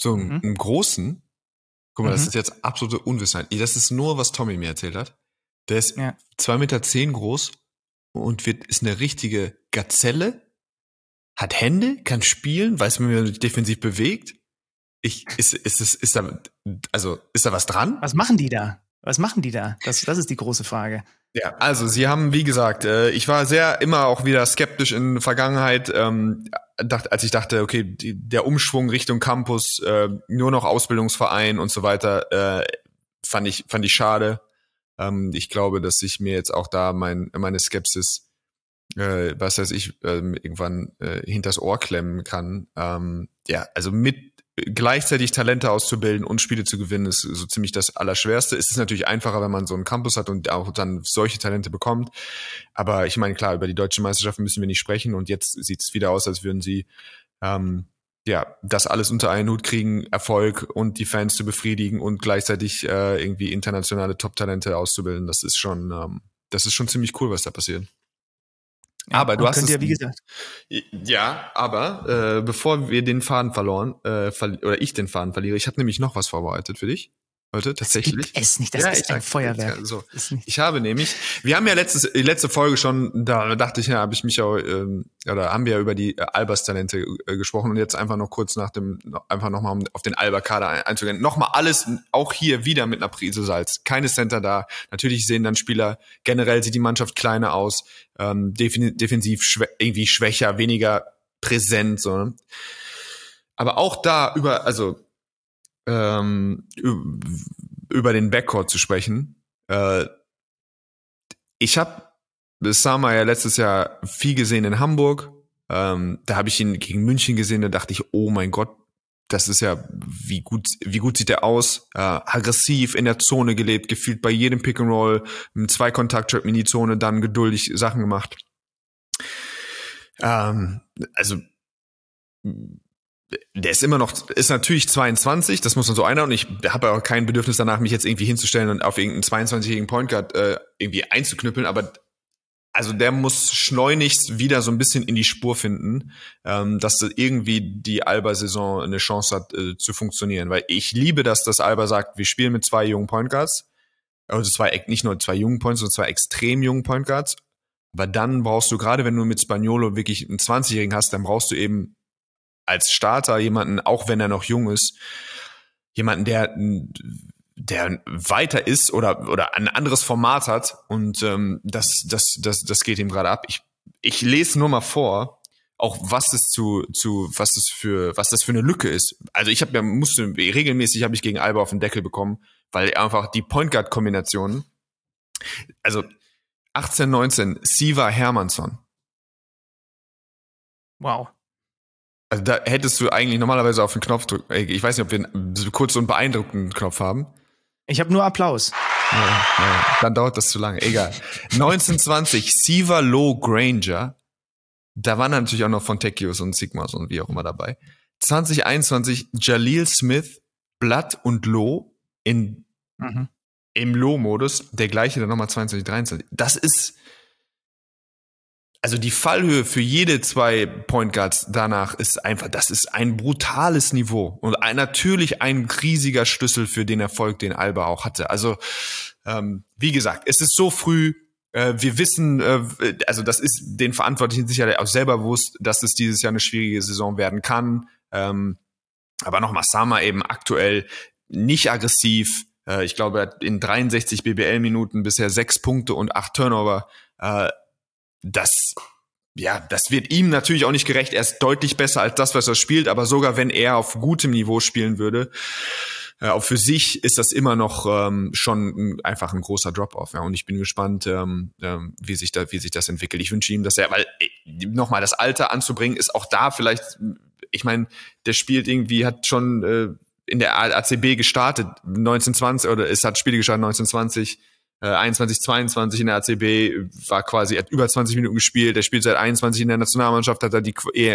Speaker 4: So einem,
Speaker 3: Mhm.
Speaker 4: einem großen. Guck mal, das
Speaker 3: Mhm.
Speaker 4: ist jetzt absolute Unwissenheit. Das ist nur, was Tommy mir erzählt hat. Der ist
Speaker 3: Ja.
Speaker 4: zwei Meter zehn groß und wird, ist eine richtige Gazelle, hat Hände, kann spielen, weiß, wie man sich defensiv bewegt. Ich, ist, ist, ist, ist da, also, ist da was dran?
Speaker 3: Was machen die da? Was machen die da? Das, das ist die große Frage.
Speaker 4: Ja, also sie haben, wie gesagt, äh, ich war sehr immer auch wieder skeptisch in der Vergangenheit, ähm, dacht, als ich dachte, okay, die, der Umschwung Richtung Campus, äh, nur noch Ausbildungsverein und so weiter, äh, fand ich fand ich schade. Ähm, ich glaube, dass ich mir jetzt auch da mein meine Skepsis, äh, was weiß ich, ähm, irgendwann äh, hinters Ohr klemmen kann. Ähm, ja, also mit gleichzeitig Talente auszubilden und Spiele zu gewinnen, ist so ziemlich das Allerschwerste. Es ist natürlich einfacher, wenn man so einen Campus hat und auch dann solche Talente bekommt. Aber ich meine, klar, über die deutsche Meisterschaft müssen wir nicht sprechen und jetzt sieht es wieder aus, als würden sie ähm, ja das alles unter einen Hut kriegen, Erfolg und die Fans zu befriedigen und gleichzeitig äh, irgendwie internationale Top-Talente auszubilden. Das ist schon, ähm, das ist schon ziemlich cool, was da passiert. Aber du hast es,
Speaker 3: ja, wie gesagt,
Speaker 4: ja, aber äh, bevor wir den Faden verloren, äh, verli oder ich den Faden verliere, ich habe nämlich noch was vorbereitet für dich heute tatsächlich.
Speaker 3: gibt es nicht. Das
Speaker 4: Ja,
Speaker 3: ist ein Feuerwerk.
Speaker 4: ja, so.
Speaker 3: Das
Speaker 4: Ich habe nämlich, wir haben ja letztes, letzte Folge schon, da dachte ich, ja, habe ich mich auch, ähm, oder haben wir ja über die äh, Albers-Talente äh, gesprochen und jetzt einfach noch kurz nach dem, noch, einfach nochmal um auf den Alba-Kader ein, einzugehen. Nochmal alles, auch hier wieder mit einer Prise Salz. Keine Center da. Natürlich sehen dann Spieler, generell sieht die Mannschaft kleiner aus, ähm, defin defensiv schwä irgendwie schwächer, weniger präsent, so. ne? Aber auch da über, also, ähm, über den Backcourt zu sprechen. Äh, ich habe Sama ja letztes Jahr viel gesehen in Hamburg. Ähm, da habe ich ihn gegen München gesehen, da dachte ich, oh mein Gott, das ist ja, wie gut, wie gut sieht er aus? Äh, aggressiv in der Zone gelebt, gefühlt bei jedem Pick and Roll, im Zweikontakt-Trap in die Zone, dann geduldig Sachen gemacht. Ähm, also der ist immer noch, ist natürlich 22, das muss man so einer und ich habe auch kein Bedürfnis danach, mich jetzt irgendwie hinzustellen und auf irgendeinen 22-jährigen Point Guard äh, irgendwie einzuknüppeln, aber also der muss schleunigst wieder so ein bisschen in die Spur finden, ähm, dass irgendwie die Alba-Saison eine Chance hat äh, zu funktionieren. Weil ich liebe das, dass Alba sagt, wir spielen mit zwei jungen Point Guards. Also zwei, nicht nur zwei jungen Points, sondern zwei extrem jungen Point Guards. Aber dann brauchst du, gerade wenn du mit Spaniolo wirklich einen 20-Jährigen hast, dann brauchst du eben als Starter jemanden, auch wenn er noch jung ist, jemanden, der der weiter ist oder oder ein anderes Format hat und ähm, das das das das geht ihm gerade ab. Ich ich lese nur mal vor, auch was das zu zu was das für was das für eine Lücke ist. Also ich habe ja musste regelmäßig habe ich gegen Alba auf den Deckel bekommen, weil einfach die Point Guard Kombinationen also 18 19 Siva Hermansson.
Speaker 3: wow.
Speaker 4: Also da hättest du eigentlich normalerweise auf den Knopf drücken. Ich weiß nicht, ob wir einen, kurz so einen beeindruckenden Knopf haben.
Speaker 3: Ich habe nur Applaus.
Speaker 4: Ja, ja, dann dauert das zu lange. Egal. 1920 Siva Low Granger. Da waren natürlich auch noch Fontecchios und Sigmas und wie auch immer dabei. 2021 Jalil Smith, Blatt und Low in,
Speaker 3: Mhm.
Speaker 4: im Low-Modus. Der gleiche dann nochmal 22, 23. Das ist, also die Fallhöhe für jede zwei Point Guards danach ist einfach, das ist ein brutales Niveau und ein, natürlich ein riesiger Schlüssel für den Erfolg, den Alba auch hatte. Also ähm, wie gesagt, es ist so früh. Äh, wir wissen, äh, also das ist den Verantwortlichen sicherlich auch selber bewusst, dass es dieses Jahr eine schwierige Saison werden kann. Ähm, aber nochmal, Sama eben aktuell nicht aggressiv. Äh, ich glaube, in 63 BBL-Minuten bisher sechs Punkte und acht Turnover. Äh, das, ja, das wird ihm natürlich auch nicht gerecht. Er ist deutlich besser als das, was er spielt, aber sogar wenn er auf gutem Niveau spielen würde, äh, auch für sich ist das immer noch ähm, schon einfach ein großer Drop-off. Ja. Und ich bin gespannt, ähm, ähm, wie sich da, wie sich das entwickelt. Ich wünsche ihm, dass er, weil äh, nochmal das Alter anzubringen, ist auch da vielleicht, ich meine, der spielt irgendwie, hat schon äh, in der ACB gestartet, 1920 oder es hat Spiele gestartet 1920 äh, 21, 22 in der ACB, war quasi, hat über 20 Minuten gespielt, er spielt seit 21 in der Nationalmannschaft, hat er die,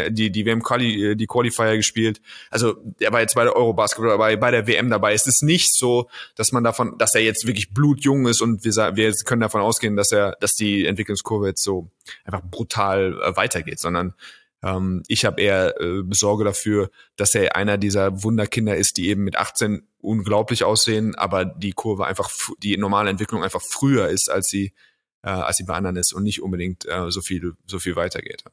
Speaker 4: die, die WM Quali, äh, die Qualifier gespielt. Also, er war jetzt bei der Eurobasket dabei, bei der WM dabei. Es ist nicht so, dass man davon, dass er jetzt wirklich blutjung ist und wir, wir können davon ausgehen, dass er, dass die Entwicklungskurve jetzt so einfach brutal äh, weitergeht, sondern ähm, ich habe eher äh, Sorge dafür, dass er einer dieser Wunderkinder ist, die eben mit 18 unglaublich aussehen, aber die Kurve einfach, die normale Entwicklung einfach früher ist, als sie, äh, als sie bei anderen ist und nicht unbedingt äh, so viel, so viel weitergeht.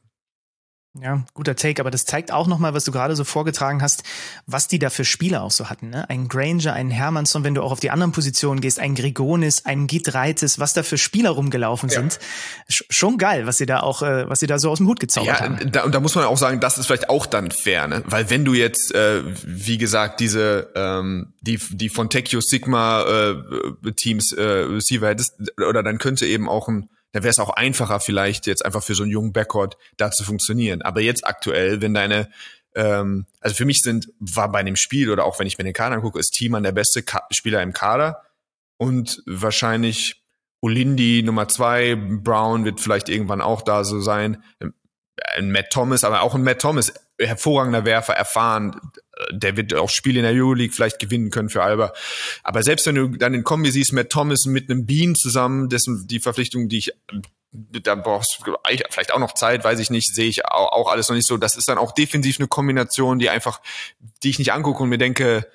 Speaker 3: Ja, guter Take, aber das zeigt auch nochmal, was du gerade so vorgetragen hast, was die da für Spieler auch so hatten. Ne? Ein Granger, ein Hermannsson, wenn du auch auf die anderen Positionen gehst, ein Grigonis, ein Gitreitis, was da für Spieler rumgelaufen ja. sind. Schon geil, was sie da auch, äh, was sie da so aus dem Hut gezaubert ja, haben.
Speaker 4: Da, und da muss man auch sagen, das ist vielleicht auch dann fair, ne? Weil wenn du jetzt, äh, wie gesagt, diese, ähm, die, die von Tecchio Sigma äh, Teams äh, Receiver hättest, oder dann könnte eben auch ein da wäre es auch einfacher vielleicht jetzt einfach für so einen jungen Backcourt da zu funktionieren. Aber jetzt aktuell, wenn deine ähm, also für mich sind, war bei dem Spiel oder auch wenn ich mir den Kader angucke, ist Thiemann der beste Ka Spieler im Kader und wahrscheinlich Olindi Nummer zwei, Brown wird vielleicht irgendwann auch da so sein. Ein Matt Thomas, aber auch ein Matt Thomas, hervorragender Werfer, erfahren, der wird auch Spiele in der Euroleague vielleicht gewinnen können für Alba. Aber selbst wenn du dann in Kombi siehst, Matt Thomas mit einem Bean zusammen, dessen die Verpflichtung, die ich da brauchst du vielleicht auch noch Zeit, weiß ich nicht, sehe ich auch, alles noch nicht so. Das ist dann auch defensiv eine Kombination, die einfach, die ich nicht angucke und mir denke,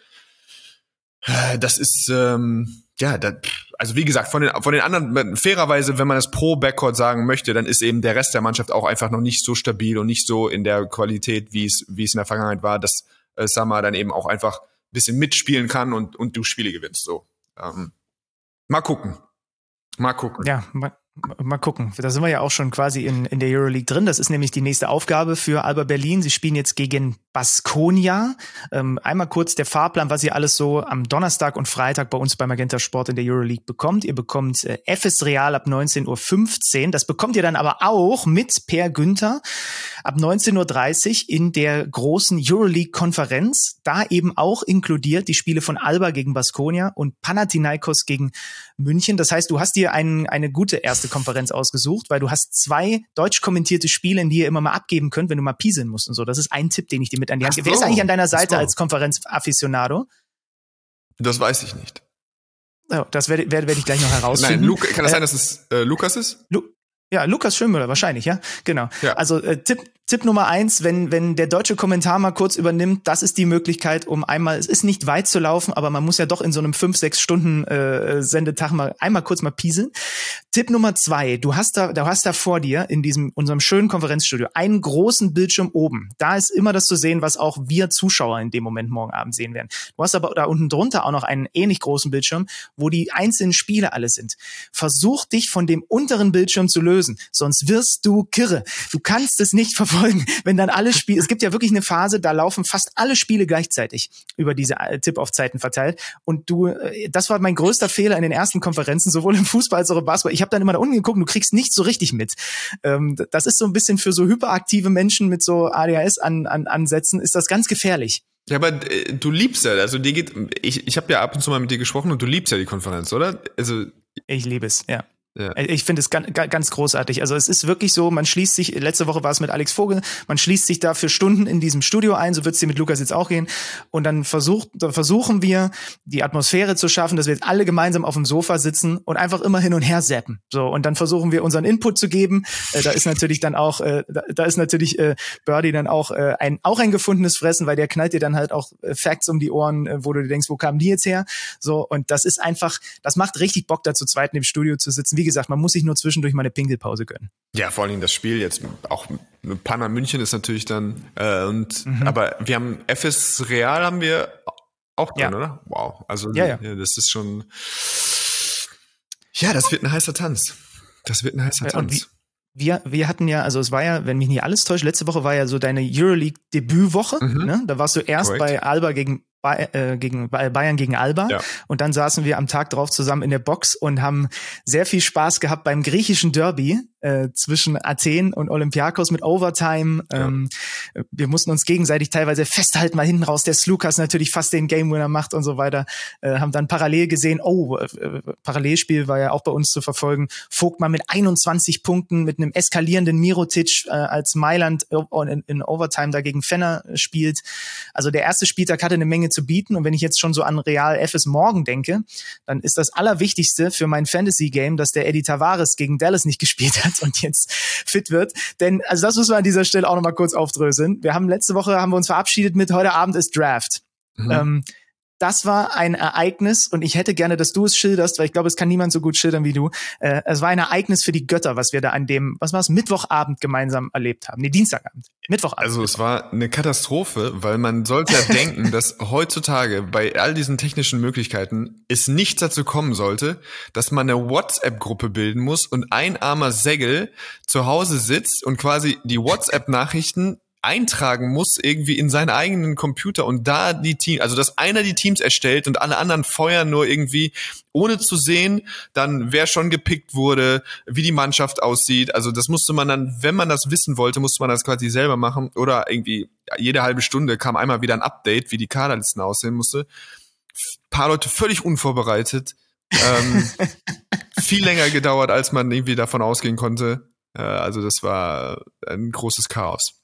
Speaker 4: das ist ähm, ja, das, also wie gesagt, von den von den anderen fairerweise, wenn man das pro Backcourt sagen möchte, dann ist eben der Rest der Mannschaft auch einfach noch nicht so stabil und nicht so in der Qualität, wie es wie es in der Vergangenheit war, dass äh, Summer dann eben auch einfach ein bisschen mitspielen kann und, und du Spiele gewinnst. So. Ähm, mal gucken. Mal gucken.
Speaker 3: Ja, mal, Mal gucken. Da sind wir ja auch schon quasi in, in der Euroleague drin. Das ist nämlich die nächste Aufgabe für Alba Berlin. Sie spielen jetzt gegen Baskonia. Ähm, einmal kurz der Fahrplan, was ihr alles so am Donnerstag und Freitag bei uns bei Magenta Sport in der Euroleague bekommt. Ihr bekommt äh, FS Real ab 19.15 Uhr. Das bekommt ihr dann aber auch mit Per Günther ab 19.30 Uhr in der großen Euroleague-Konferenz. Da eben auch inkludiert die Spiele von Alba gegen Baskonia und Panathinaikos gegen München. Das heißt, du hast dir ein, eine gute erste Konferenz ausgesucht, weil du hast zwei deutsch kommentierte Spiele, in die ihr immer mal abgeben könnt, wenn du mal pieseln musst und so. Das ist ein Tipp, den ich dir mit an die Hand gebe. Wer ist eigentlich an deiner Seite als Konferenz-Afficionado?
Speaker 4: Das weiß ich nicht.
Speaker 3: Oh, das werde, werde, werde ich gleich noch herausfinden. Nein,
Speaker 4: Luke, kann das äh, sein, dass es äh, Lukas ist?
Speaker 3: Lu ja, Lukas Schönmüller, wahrscheinlich, ja. Genau. Ja. Also äh, Tipp, Tipp Nummer eins, wenn, wenn der deutsche Kommentar mal kurz übernimmt, das ist die Möglichkeit, um einmal, es ist nicht weit zu laufen, aber man muss ja doch in so einem fünf, sechs Stunden äh, Sendetag mal einmal kurz mal pieseln. Tipp Nummer zwei, du hast da, du hast da vor dir in diesem unserem schönen Konferenzstudio einen großen Bildschirm oben. Da ist immer das zu sehen, was auch wir Zuschauer in dem Moment morgen Abend sehen werden. Du hast aber da unten drunter auch noch einen ähnlich großen Bildschirm, wo die einzelnen Spiele alle sind. Versuch dich von dem unteren Bildschirm zu lösen, sonst wirst du kirre. Du kannst es nicht verfolgen verfolgen, wenn dann alle Spiele, es gibt ja wirklich eine Phase, da laufen fast alle Spiele gleichzeitig über diese äh, Tip-Off-Zeiten verteilt. Und du, äh, das war mein größter Fehler in den ersten Konferenzen, sowohl im Fußball als auch im Basketball. Ich habe dann immer da unten geguckt, du kriegst nicht so richtig mit. Ähm, das ist so ein bisschen für so hyperaktive Menschen mit so ADHS-Ansätzen, ist das ganz gefährlich.
Speaker 4: Ja, aber äh, du liebst ja, also dir geht, ich, ich habe ja ab und zu mal mit dir gesprochen und du liebst ja die Konferenz, oder? Also
Speaker 3: ich liebe es, ja. Ja. Ich finde es ganz, ganz großartig. Also es ist wirklich so, man schließt sich, letzte Woche war es mit Alex Vogel, man schließt sich da für Stunden in diesem Studio ein, so wird es dir mit Lukas jetzt auch gehen. Und dann versucht, dann versuchen wir, die Atmosphäre zu schaffen, dass wir jetzt alle gemeinsam auf dem Sofa sitzen und einfach immer hin und her zappen. So, und dann versuchen wir unseren Input zu geben. Äh, da ist natürlich dann auch, äh, da, da, ist natürlich äh, Birdie dann auch äh, ein, auch ein gefundenes Fressen, weil der knallt dir dann halt auch äh, Facts um die Ohren, äh, wo du dir denkst, wo kamen die jetzt her? So, und das ist einfach, das macht richtig Bock, da zu zweit im Studio zu sitzen. Wie gesagt, man muss sich nur zwischendurch mal eine Pinkelpause gönnen.
Speaker 4: Ja, vor allen Dingen das Spiel jetzt auch Panama München ist natürlich dann äh, und mhm. aber wir haben FS Real haben wir auch drin, ja. oder? Wow, also ja, ja. das ist schon ja, das wird ein heißer Tanz. Das wird ein heißer Tanz
Speaker 3: wir, wir hatten ja, also es war ja, wenn mich nicht alles täuscht, letzte Woche war ja so deine Euroleague-Debütwoche. Mhm. Ne? Da warst du erst Correct. bei Alba gegen äh, gegen Bayern gegen Alba ja. und dann saßen wir am Tag drauf zusammen in der Box und haben sehr viel Spaß gehabt beim griechischen Derby äh, zwischen Athen und Olympiakos mit Overtime. Ja. Ähm, wir mussten uns gegenseitig teilweise festhalten, mal hinten raus der Slukas natürlich fast den Game Winner macht und so weiter. Äh, haben dann parallel gesehen, oh, äh, Parallelspiel war ja auch bei uns zu verfolgen. Vogtmann mit 21 Punkten, mit einem eskalierenden Mirotic äh, als Mailand in, in Overtime dagegen Fenner spielt. Also der erste Spieltag hatte eine Menge zu bieten und wenn ich jetzt schon so an Real FS morgen denke, dann ist das Allerwichtigste für mein Fantasy-Game, dass der Eddie Tavares gegen Dallas nicht gespielt hat und jetzt fit wird. Denn, also das muss man an dieser Stelle auch nochmal kurz aufdröseln. Wir haben letzte Woche haben wir uns verabschiedet mit heute Abend ist Draft. Mhm. Ähm, das war ein Ereignis und ich hätte gerne, dass du es schilderst, weil ich glaube, es kann niemand so gut schildern wie du. Äh, es war ein Ereignis für die Götter, was wir da an dem, was war es, Mittwochabend gemeinsam erlebt haben. Nee, Dienstagabend. Mittwochabend.
Speaker 4: Also es war eine Katastrophe, weil man sollte ja denken, dass heutzutage bei all diesen technischen Möglichkeiten es nicht dazu kommen sollte, dass man eine WhatsApp-Gruppe bilden muss und ein armer Segel zu Hause sitzt und quasi die WhatsApp-Nachrichten eintragen muss irgendwie in seinen eigenen Computer und da die Team, also dass einer die Teams erstellt und alle anderen feuern nur irgendwie, ohne zu sehen, dann wer schon gepickt wurde, wie die Mannschaft aussieht. Also das musste man dann, wenn man das wissen wollte, musste man das quasi selber machen oder irgendwie jede halbe Stunde kam einmal wieder ein Update, wie die Kaderlisten aussehen musste. Ein paar Leute völlig unvorbereitet. ähm, viel länger gedauert, als man irgendwie davon ausgehen konnte. Äh, also das war ein großes Chaos.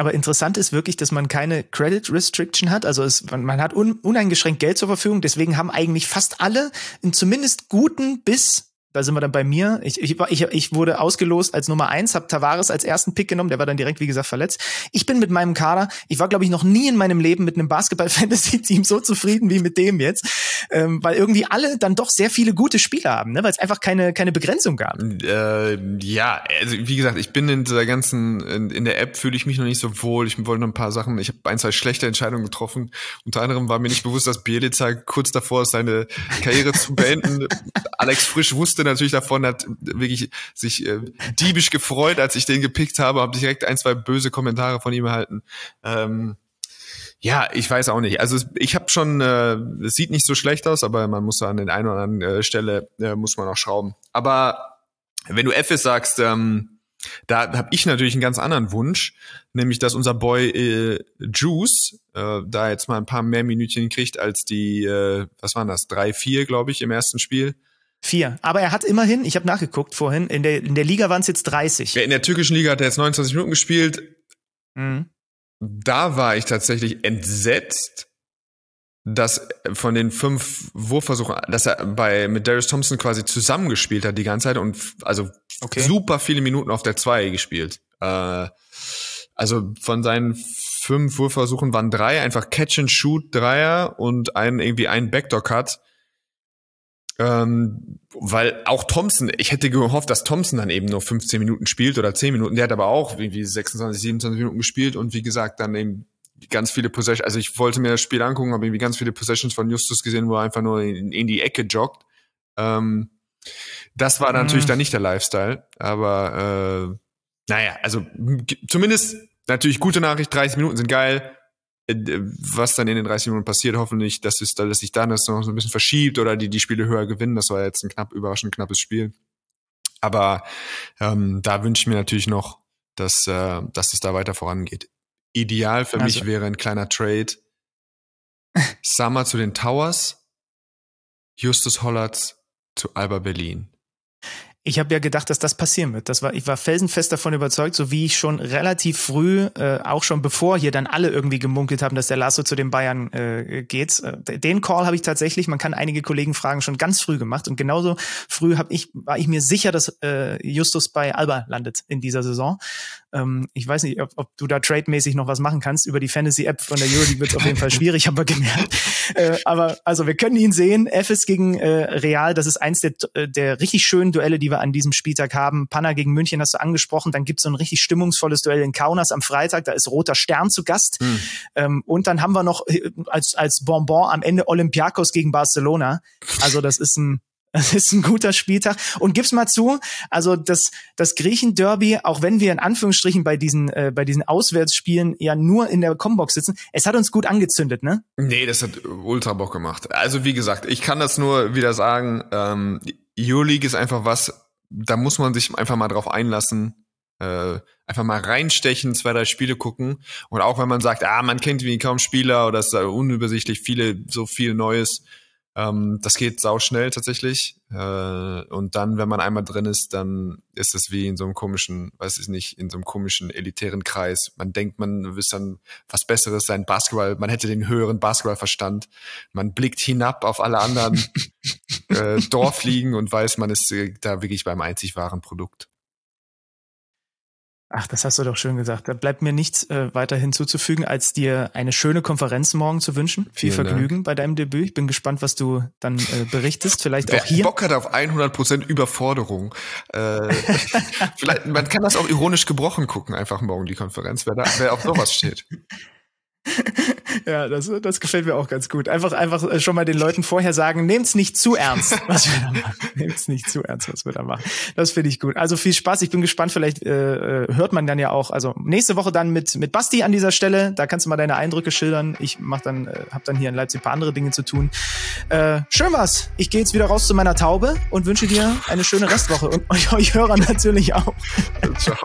Speaker 3: Aber interessant ist wirklich, dass man keine Credit Restriction hat. Also es, man, man hat un, uneingeschränkt Geld zur Verfügung. Deswegen haben eigentlich fast alle einen zumindest guten bis da sind wir dann bei mir. Ich, ich, ich, ich wurde ausgelost als Nummer eins, habe Tavares als ersten Pick genommen, der war dann direkt, wie gesagt, verletzt. Ich bin mit meinem Kader, ich war, glaube ich, noch nie in meinem Leben mit einem Basketball-Fantasy-Team so zufrieden wie mit dem jetzt, ähm, weil irgendwie alle dann doch sehr viele gute Spieler haben, ne? weil es einfach keine, keine Begrenzung gab.
Speaker 4: Äh, ja, also wie gesagt, ich bin in dieser ganzen, in, in der App fühle ich mich noch nicht so wohl. Ich wollte noch ein paar Sachen, ich habe ein, zwei schlechte Entscheidungen getroffen. Unter anderem war mir nicht bewusst, dass Bielica kurz davor ist, seine Karriere zu beenden. Alex Frisch wusste wusste natürlich davon, hat wirklich sich äh, diebisch gefreut, als ich den gepickt habe, habe direkt ein, zwei böse Kommentare von ihm erhalten. Ähm, ja, ich weiß auch nicht. Also ich habe schon, äh, es sieht nicht so schlecht aus, aber man muss an der einen oder anderen äh, Stelle äh, muss man auch schrauben. Aber wenn du FS sagst, ähm, da habe ich natürlich einen ganz anderen Wunsch, nämlich dass unser Boy äh, Juice äh, da jetzt mal ein paar mehr Minütchen kriegt als die, äh, was waren das, drei, vier, glaube ich, im ersten Spiel.
Speaker 3: Vier. Aber er hat immerhin, ich habe nachgeguckt vorhin, in der, in der Liga waren es jetzt 30.
Speaker 4: Ja, in der türkischen Liga hat er jetzt 29 Minuten gespielt. Mhm. Da war ich tatsächlich entsetzt, dass von den fünf Wurfversuchen, dass er bei mit Darius Thompson quasi zusammengespielt hat die ganze Zeit und also okay. super viele Minuten auf der zwei gespielt. Äh, also von seinen fünf Wurfversuchen waren drei einfach Catch and Shoot Dreier und ein irgendwie ein Backdoor Cut. Ähm, weil auch Thompson, ich hätte gehofft, dass Thompson dann eben nur 15 Minuten spielt oder 10 Minuten. Der hat aber auch irgendwie 26, 27 Minuten gespielt und wie gesagt, dann eben ganz viele Possessions. Also ich wollte mir das Spiel angucken, habe irgendwie ganz viele Possessions von Justus gesehen, wo er einfach nur in, in die Ecke joggt. Ähm, das war mhm. natürlich dann nicht der Lifestyle, aber äh, naja, also zumindest natürlich gute Nachricht, 30 Minuten sind geil. Äh, was dann in den 30 Minuten passiert, hoffentlich, dass, es, dass sich dann das noch so ein bisschen verschiebt oder die die Spiele höher gewinnen. Das war jetzt ein knapp überraschend knappes Spiel. Aber ähm, da wünsche ich mir natürlich noch, dass, äh, dass es da weiter vorangeht. Ideal für also. mich wäre ein kleiner Trade. Summer zu den Towers, Justus Hollatz zu Alba Berlin
Speaker 3: ich habe ja gedacht, dass das passieren wird. Das war, ich war felsenfest davon überzeugt, so wie ich schon relativ früh, äh, auch schon bevor hier dann alle irgendwie gemunkelt haben, dass der Lasso zu den Bayern äh, geht. Äh, den Call habe ich tatsächlich, man kann einige Kollegen fragen, schon ganz früh gemacht. Und genauso früh hab ich, war ich mir sicher, dass äh, Justus bei Alba landet in dieser Saison. Ähm, ich weiß nicht, ob, ob du da trademäßig noch was machen kannst. Über die Fantasy-App von der Euroleague wird es auf jeden Fall schwierig, haben wir gemerkt. Äh, aber also wir können ihn sehen. FS gegen äh, Real, das ist eins der, äh, der richtig schönen Duelle, die wir an diesem Spieltag haben. Panna gegen München hast du angesprochen. Dann gibt's so ein richtig stimmungsvolles Duell in Kaunas am Freitag. Da ist Roter Stern zu Gast. Hm. Ähm, und dann haben wir noch äh, als, als Bonbon am Ende Olympiakos gegen Barcelona. Also das ist ein das ist ein guter Spieltag. Und gib's mal zu, also das, das Griechen-Derby, auch wenn wir in Anführungsstrichen bei diesen, äh, bei diesen Auswärtsspielen ja nur in der Combox sitzen, es hat uns gut angezündet, ne?
Speaker 4: Nee, das hat ultra Bock gemacht. Also wie gesagt, ich kann das nur wieder sagen, ähm, Euroleague ist einfach was, da muss man sich einfach mal drauf einlassen. Äh, einfach mal reinstechen, zwei, drei Spiele gucken. Und auch wenn man sagt, ah, man kennt wie kaum Spieler oder es ist unübersichtlich viele, so viel Neues, ähm, das geht sau schnell tatsächlich. Äh, und dann, wenn man einmal drin ist, dann ist es wie in so einem komischen, weiß ich nicht, in so einem komischen elitären Kreis. Man denkt, man wüsste dann was Besseres sein Basketball, man hätte den höheren Basketballverstand. Man blickt hinab auf alle anderen äh, Dorfliegen und weiß, man ist äh, da wirklich beim einzig wahren Produkt.
Speaker 3: Ach, das hast du doch schön gesagt. Da bleibt mir nichts äh, weiter hinzuzufügen, als dir eine schöne Konferenz morgen zu wünschen. Viel Vielen Vergnügen Dank. bei deinem Debüt. Ich bin gespannt, was du dann äh, berichtest. Vielleicht Wer auch hier.
Speaker 4: Bock hat auf 100% Überforderung. Äh, vielleicht, man kann das auch ironisch gebrochen gucken, einfach morgen die Konferenz, wer, da, wer auf sowas steht.
Speaker 3: ja, das, das gefällt mir auch ganz gut. Einfach, einfach äh, schon mal den Leuten vorher sagen, nehmt's nicht zu ernst, was wir da machen. nehmt's nicht zu ernst, was wir da machen. Das finde ich gut. Also viel Spaß. Ich bin gespannt. Vielleicht äh, äh, hört man dann ja auch. Also nächste Woche dann mit mit Basti an dieser Stelle. Da kannst du mal deine Eindrücke schildern. Ich mach dann, äh, habe dann hier in Leipzig ein paar andere Dinge zu tun. Äh, schön was. Ich gehe jetzt wieder raus zu meiner Taube und wünsche dir eine schöne Restwoche und euch, euch Hörern natürlich auch. Ciao.